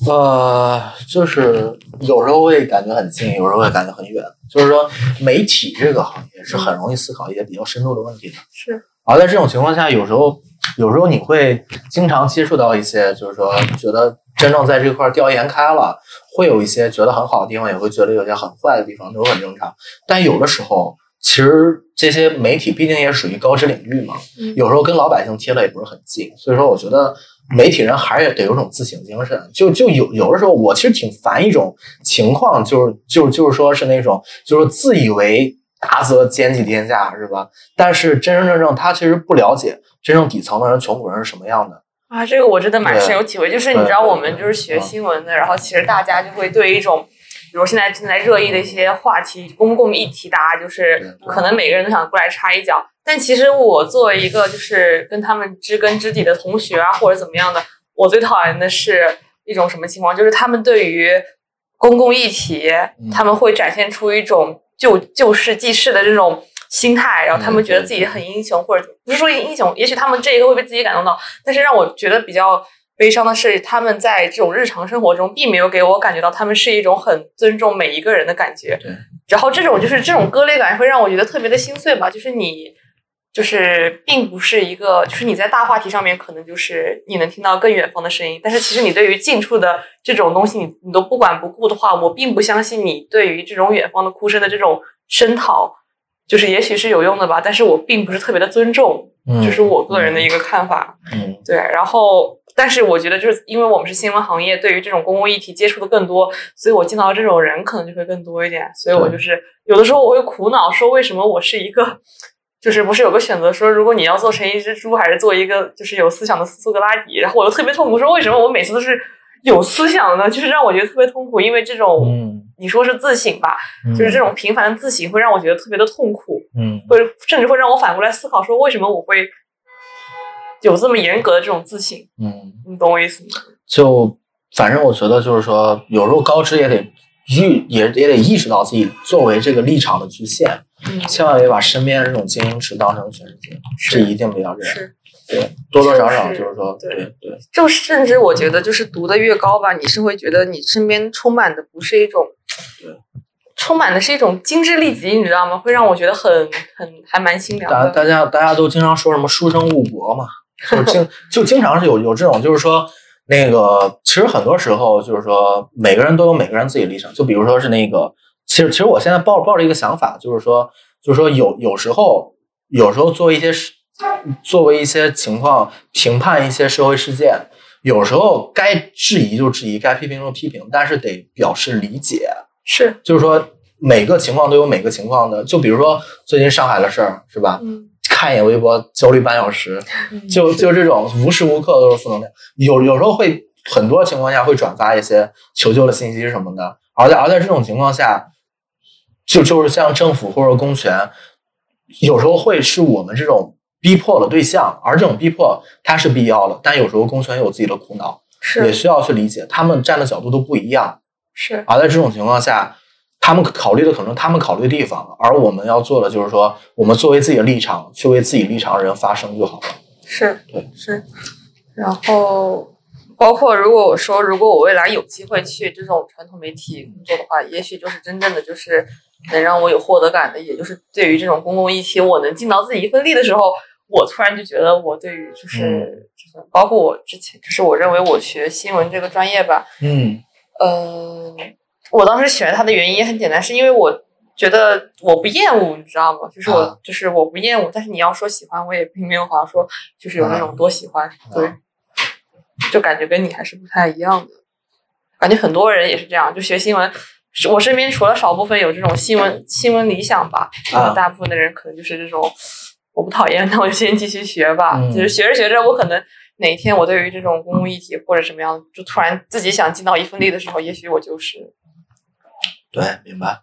呃，就是有时候会感觉很近，有时候会感觉很远。就是说，媒体这个行业是很容易思考一些比较深度的问题的。是，而在这种情况下，有时候有时候你会经常接触到一些，就是说觉得真正在这块儿调研开了，会有一些觉得很好的地方，也会觉得有些很坏的地方，都很正常。但有的时候，其实这些媒体毕竟也属于高知领域嘛，嗯有时候跟老百姓贴的也不是很近，所以说我觉得媒体人还是得有种自省精神。就就有有的时候，我其实挺烦一种情况，就是就就是说是那种就是自以为达则兼济天下是吧？但是真真正正他其实不了解真正底层的人穷苦人是什么样的。啊，这个我真的蛮深有体会。就是你知道，我们就是学嗯新闻的，然后其实大家就会对一种，比如现在正在热议的一些话题、公共议题，大家就是可能每个人都想过来插一脚。但其实我作为一个就是跟他们知根知底的同学啊，或者怎么样的，我最讨厌的是一种什么情况？就是他们对于公共议题，他们会展现出一种救救世济世的这种心态，然后他们觉得自己很英雄，或者不是说英雄，也许他们这一刻会被自己感动到，但是让我觉得比较悲伤的是，他们在这种日常生活中，并没有给我感觉到他们是一种很尊重每一个人的感觉。对。然后这种就是这种割裂感，会让我觉得特别的心碎吧。就是你，就是并不是一个，就是你在大话题上面可能就是你能听到更远方的声音，但是其实你对于近处的这种东西，你你都不管不顾的话，我并不相信你对于这种远方的哭声的这种声讨，就是也许是有用的吧，但是我并不是特别的尊重，这是我个人的一个看法。嗯，对，然后。但是我觉得，就是因为我们是新闻行业，对于这种公共议题接触的更多，所以我见到这种人可能就会更多一点。所以我就是有的时候我会苦恼，说为什么我是一个，就是不是有个选择说，如果你要做成一只猪，还是做一个就是有思想的苏格拉底？然后我又特别痛苦，说为什么我每次都是有思想的呢？就是让我觉得特别痛苦，因为这种你说是自省吧，就是这种频繁的自省会让我觉得特别的痛苦，嗯，会甚至会让我反过来思考，说为什么我会。有这么严格的这种自省，嗯，你懂我意思吗？就反正我觉得就是说，有时候高知也得意也也得意识到自己作为这个立场的局限，千万别把身边这种精英池当成全世界，这一定不要这样。是，对，多多少少就是说，对对。就甚至我觉得，就是读的越高吧，你是会觉得你身边充满的不是一种，对，充满的是一种精致利己，你知道吗？会让我觉得很很还蛮心凉的。大大家大家都经常说什么书生误国嘛。就经 [laughs] 就经常是有有这种，就是说那个，其实很多时候就是说，每个人都有每个人自己的立场。就比如说是那个，其实其实我现在抱抱着一个想法，就是说，就是说有有时候有时候作为一些作为一些情况评判一些社会事件，有时候该质疑就质疑，该批评就批评，但是得表示理解。是，就是说每个情况都有每个情况的。就比如说最近上海的事儿，是吧？嗯。看一眼微博，焦虑半小时，就就这种无时无刻都是负能量。有有时候会很多情况下会转发一些求救的信息什么的，而在而在这种情况下，就就是像政府或者公权，有时候会是我们这种逼迫的对象，而这种逼迫它是必要的，但有时候公权有自己的苦恼，是也需要去理解，他们站的角度都不一样，是而在这种情况下。他们考虑的可能他们考虑的地方，而我们要做的就是说，我们作为自己的立场去为自己立场的人发声就好了。是，对，是。然后，包括如果我说，如果我未来有机会去这种传统媒体工作的话，也许就是真正的就是能让我有获得感的，也就是对于这种公共议题，我能尽到自己一份力的时候，我突然就觉得我对于就是就是包括我之前就是我认为我学新闻这个专业吧，嗯，呃。我当时选它的原因也很简单，是因为我觉得我不厌恶，你知道吗？就是我就是我不厌恶，但是你要说喜欢，我也并没有好像说就是有那种多喜欢，对，就感觉跟你还是不太一样的。感觉很多人也是这样，就学新闻，我身边除了少部分有这种新闻新闻理想吧，大部分的人可能就是这种我不讨厌，那我就先继续学吧。就是学着学着，我可能哪一天我对于这种公共议题或者什么样，就突然自己想尽到一份力的时候，也许我就是。对，明白。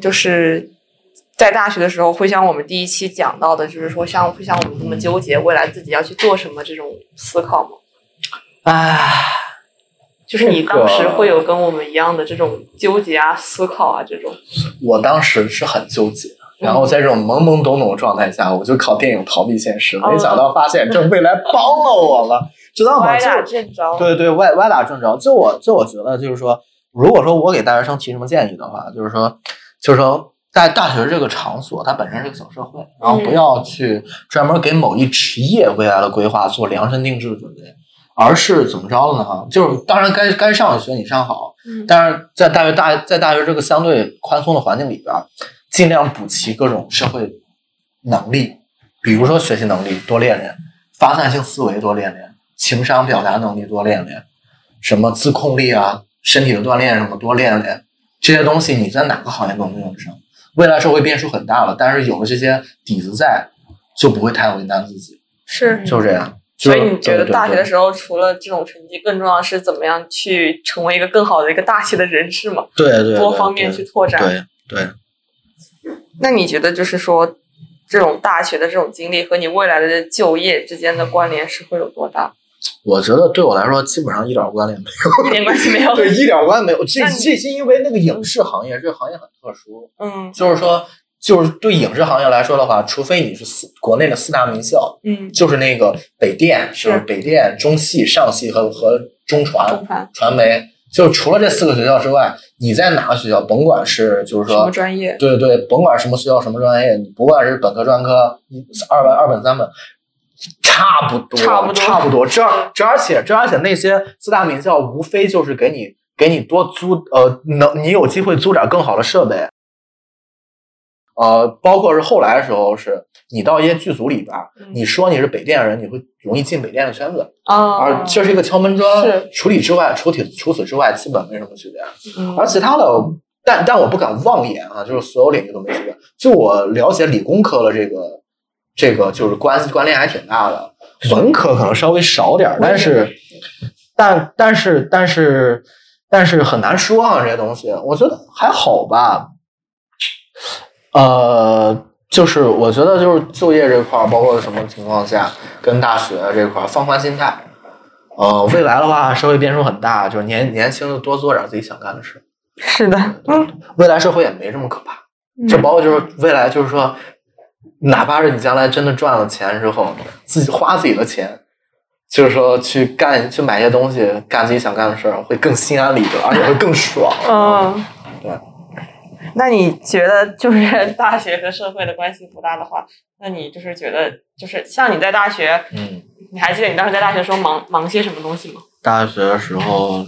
就是在大学的时候，会像我们第一期讲到的，就是说像会像我们这么纠结未来自己要去做什么这种思考吗？唉，就是你当时会有跟我们一样的这种纠结啊、思考啊这种。我当时是很纠结，然后在这种懵懵懂懂的状态下，我就靠电影逃避现实，没想到发现这未来帮了我了，知道吗？歪打正着。对对，歪歪打正着。就我就我觉得，就是说，如果说我给大学生提什么建议的话，就是说，就是说，在大学这个场所，它本身是个小社会，然后不要去专门给某一职业未来的规划做量身定制的准备。而是怎么着的呢？哈，就是当然该该上的学你上好，但是在大学大在大学这个相对宽松的环境里边，尽量补齐各种社会能力，比如说学习能力多练练，发散性思维多练练，情商表达能力多练练，什么自控力啊，身体的锻炼什么多练练，这些东西你在哪个行业都能用得上。未来社会变数很大了，但是有了这些底子在，就不会太为难自己。是，就是这样。所以你觉得大学的时候，除了这种成绩，更重要的是怎么样去成为一个更好的一个大气的人士嘛？对对，多方面去拓展。对对。那你觉得就是说，这种大学的这种经历和你未来的就业之间的关联是会有多大？我觉得对我来说基本上一点关联没有，一点关系没有。对，一点关系没有。这这是因为那个影视行业，这个行业很特殊，嗯就是说，就是对影视行业来说的话，除非你是四国内的四大名校，嗯，就是那个北电，是就是北电、中戏、上戏和和中传中传传媒，就除了这四个学校之外，你在哪个学校，甭管是就是什么说，专业？对对对，甭管什么学校什么专业，你不管是本科、专科，一二本、二本、三本，差不多，差不多差不多。这这而且这而且那些四大名校，无非就是给你给你多租呃，能你有机会租点更好的设备。呃，包括是后来的时候，是你到一些剧组里边，嗯你说你是北电人，你会容易进北电的圈子，啊，而这是一个敲门砖。是除此之外，除此除此之外，基本没什么区别。嗯而其他的，但但我不敢妄言啊，就是所有领域都没区别。就我了解理工科的这个这个就是关系关联还挺大的，文科可能稍微少点儿，但是但但是但是但是很难说啊，这些东西，我觉得还好吧。呃，就是我觉得就是就业这块儿，包括什么情况下跟大学这块儿放宽心态。呃，未来的话，社会变数很大，就是年年轻的多做点自己想干的事。是的，嗯，未来社会也没这么可怕，就包括就是未来就是说，哪怕是你将来真的赚了钱之后，自己花自己的钱，就是说去干去买些东西，干自己想干的事儿，会更心安理得，而且会更爽。嗯，对。那你觉得就是大学和社会的关系不大的话，那你就是觉得就是像你在大学，嗯，你还记得你当时在大学时候忙忙些什么东西吗？大学的时候，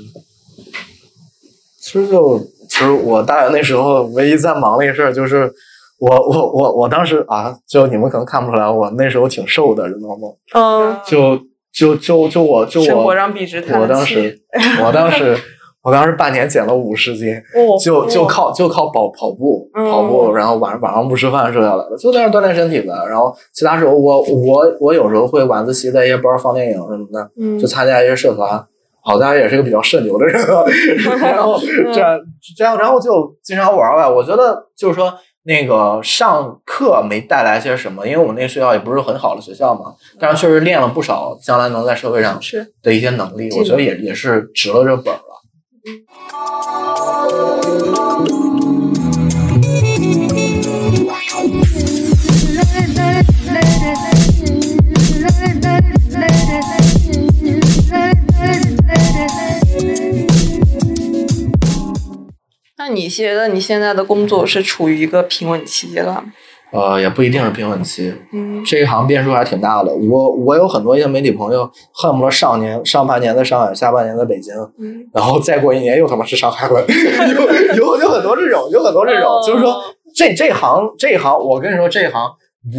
其实就其实我大学那时候唯一在忙的一个事儿就是。我我我我当时啊，就你们可能看不出来，我那时候挺瘦的，知道吗？嗯，就就就就我就生活我 [laughs] 我当时我当时我当时半年减了五十斤，哦就就哦靠就靠跑跑步嗯跑步，然后晚上晚上不吃饭瘦下来的，就在那锻炼身体呗。然后其他时候我我我有时候会晚自习在一些班放电影什么的，嗯就参加一些社团。好在也是个比较社牛的人啊，[laughs] 然后这样这样，然后就经常玩儿呗。我觉得就是说，那个上课没带来些什么，因为我们那个学校也不是很好的学校嘛，但是确实练了不少将来能在社会上是。的一些能力，我觉得也也是值了这本儿了。那你觉得你现在的工作是处于一个平稳期阶段吗？呃，也不一定是平稳期，嗯这一行变数还挺大的。我我有很多一些媒体朋友，恨不得上年上半年在上海，下半年在北京，嗯，然后再过一年又他妈是上海了，[laughs] 有有有很多这种，有很多这种，哦就是说这这行这一行，我跟你说这一行，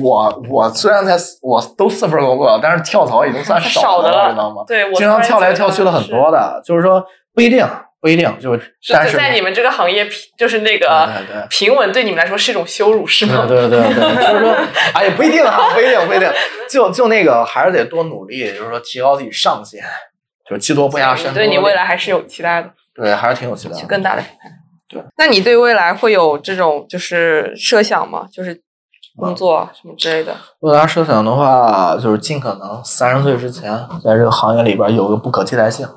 我我虽然才我都四份工作了，但是跳槽已经算少的了，知道吗？对，我经常跳来跳去了很多的，就是说不一定不一定，就是但是在你们这个行业平，就是那个。平稳对你们来说是一种羞辱，是吗？对对对对，[laughs] 就是说，哎，也不一定啊，不一定，不一定，就就那个还是得多努力，就是说提高自己上限，就是技多不压身。对你未来还是有期待的，对还是挺有期待的。去更大的平台。对，那你对未来会有这种就是设想吗？就是工作什么之类的？未来设想的话，就是尽可能三十岁之前，在这个行业里边有个不可替代性。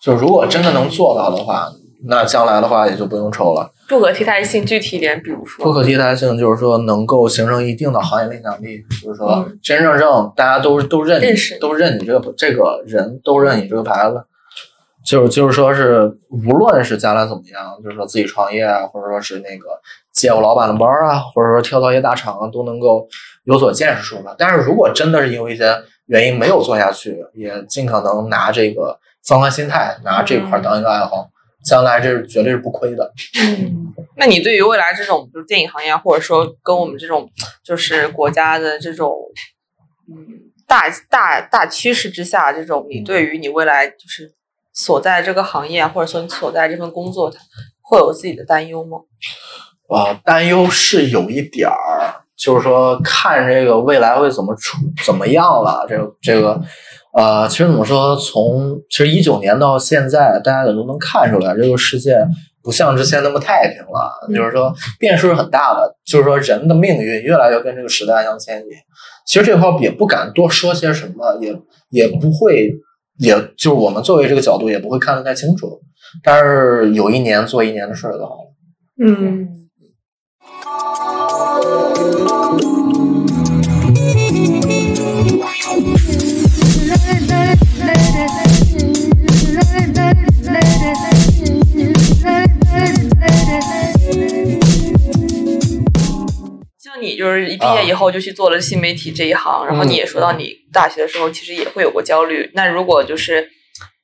就如果真的能做到的话，那将来的话也就不用愁了。不可替代性具体一点，比如说不，可替代性就是说能够形成一定的行业影响力，就是说嗯真真正正大家都都认认识都认你这个这个人，都认你这个牌子。就是就是说是，无论是将来怎么样，就是说自己创业啊，或者说是那个接我老板的班啊，或者说跳到一些大厂啊，都能够有所建树吧。但是如果真的是因为一些原因没有做下去，也尽可能拿这个放宽心态，拿这块儿当一个爱好，将来这是绝对是不亏的。嗯，[laughs] 那你对于未来这种就是电影行业啊，或者说跟我们这种就是国家的这种嗯大大大趋势之下，这种你对于你未来就是所在这个行业啊，或者说你所在这份工作，它会有自己的担忧吗？啊，担忧是有一点儿，就是说看这个未来会怎么出怎么样了。这个这个，呃，其实怎么说，从其实一九年到现在，大家也都能看出来，这个世界不像之前那么太平了，就是说变数是很大的，就是说人的命运越来越跟这个时代相牵引。其实这块也不敢多说些什么，也也不会，也就是我们作为这个角度也不会看得太清楚。但是有一年做一年的事儿就好了。嗯。你就是一毕业以后就去做了新媒体这一行，然后你也说到你大学的时候其实也会有过焦虑。那如果就是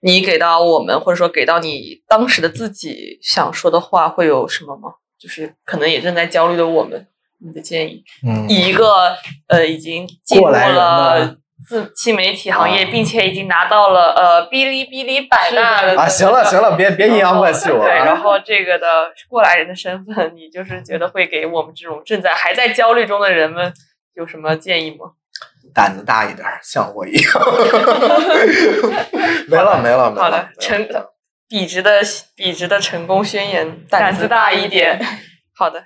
你给到我们，或者说给到你当时的自己想说的话，会有什么吗？就是可能也正在焦虑的我们，你的建议，嗯，以一个呃已经进入了的自新媒体行业，并且已经拿到了呃哔哩哔哩百大的啊，行了行了，别别阴阳怪气我对，然啊。后这个的过来人的身份，[laughs] 你就是觉得会给我们这种正在还在焦虑中的人们有什么建议吗？胆子大一点儿，像我一样。没了没了没了。好的，没了成笔直的笔直的成功宣言，胆子大一点。好的，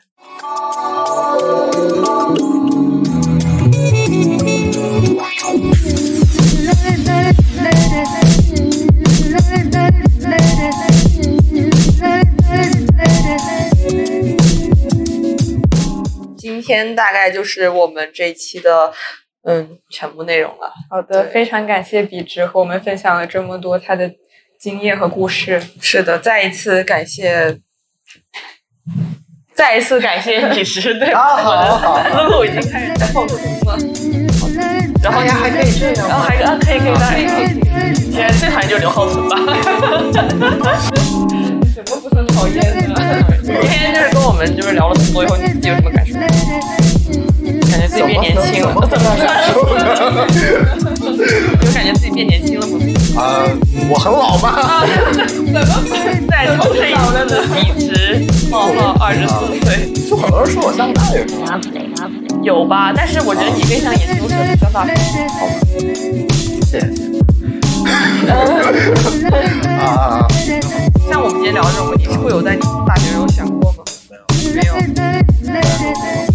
今天大概就是我们这一期的嗯全部内容了。好的，非常感谢笔直和我们分享了这么多他的经验和故事。是的，再一次感谢，[laughs] 再一次感谢你是 [laughs] 对啊好好思路已经开始在放空了。然后哎呀还可以这样然后还啊可以可以可以可以，现在最讨厌就是刘浩存吧。什么不是很讨厌的？今天就是跟我们就是聊了这么多以后，你自己有什么感受？感觉自己变年轻了，怎么有感觉自己变年轻了吗？啊，我很老吧？在投射一次的比值冒号二十四岁。就很多人说我像大学生。有吧？但是我觉得你更像研究生，像大学生，好吗？啊，[laughs] 像我们今天聊的这种问题，你会有在你大学时候想过吗？没有？没有。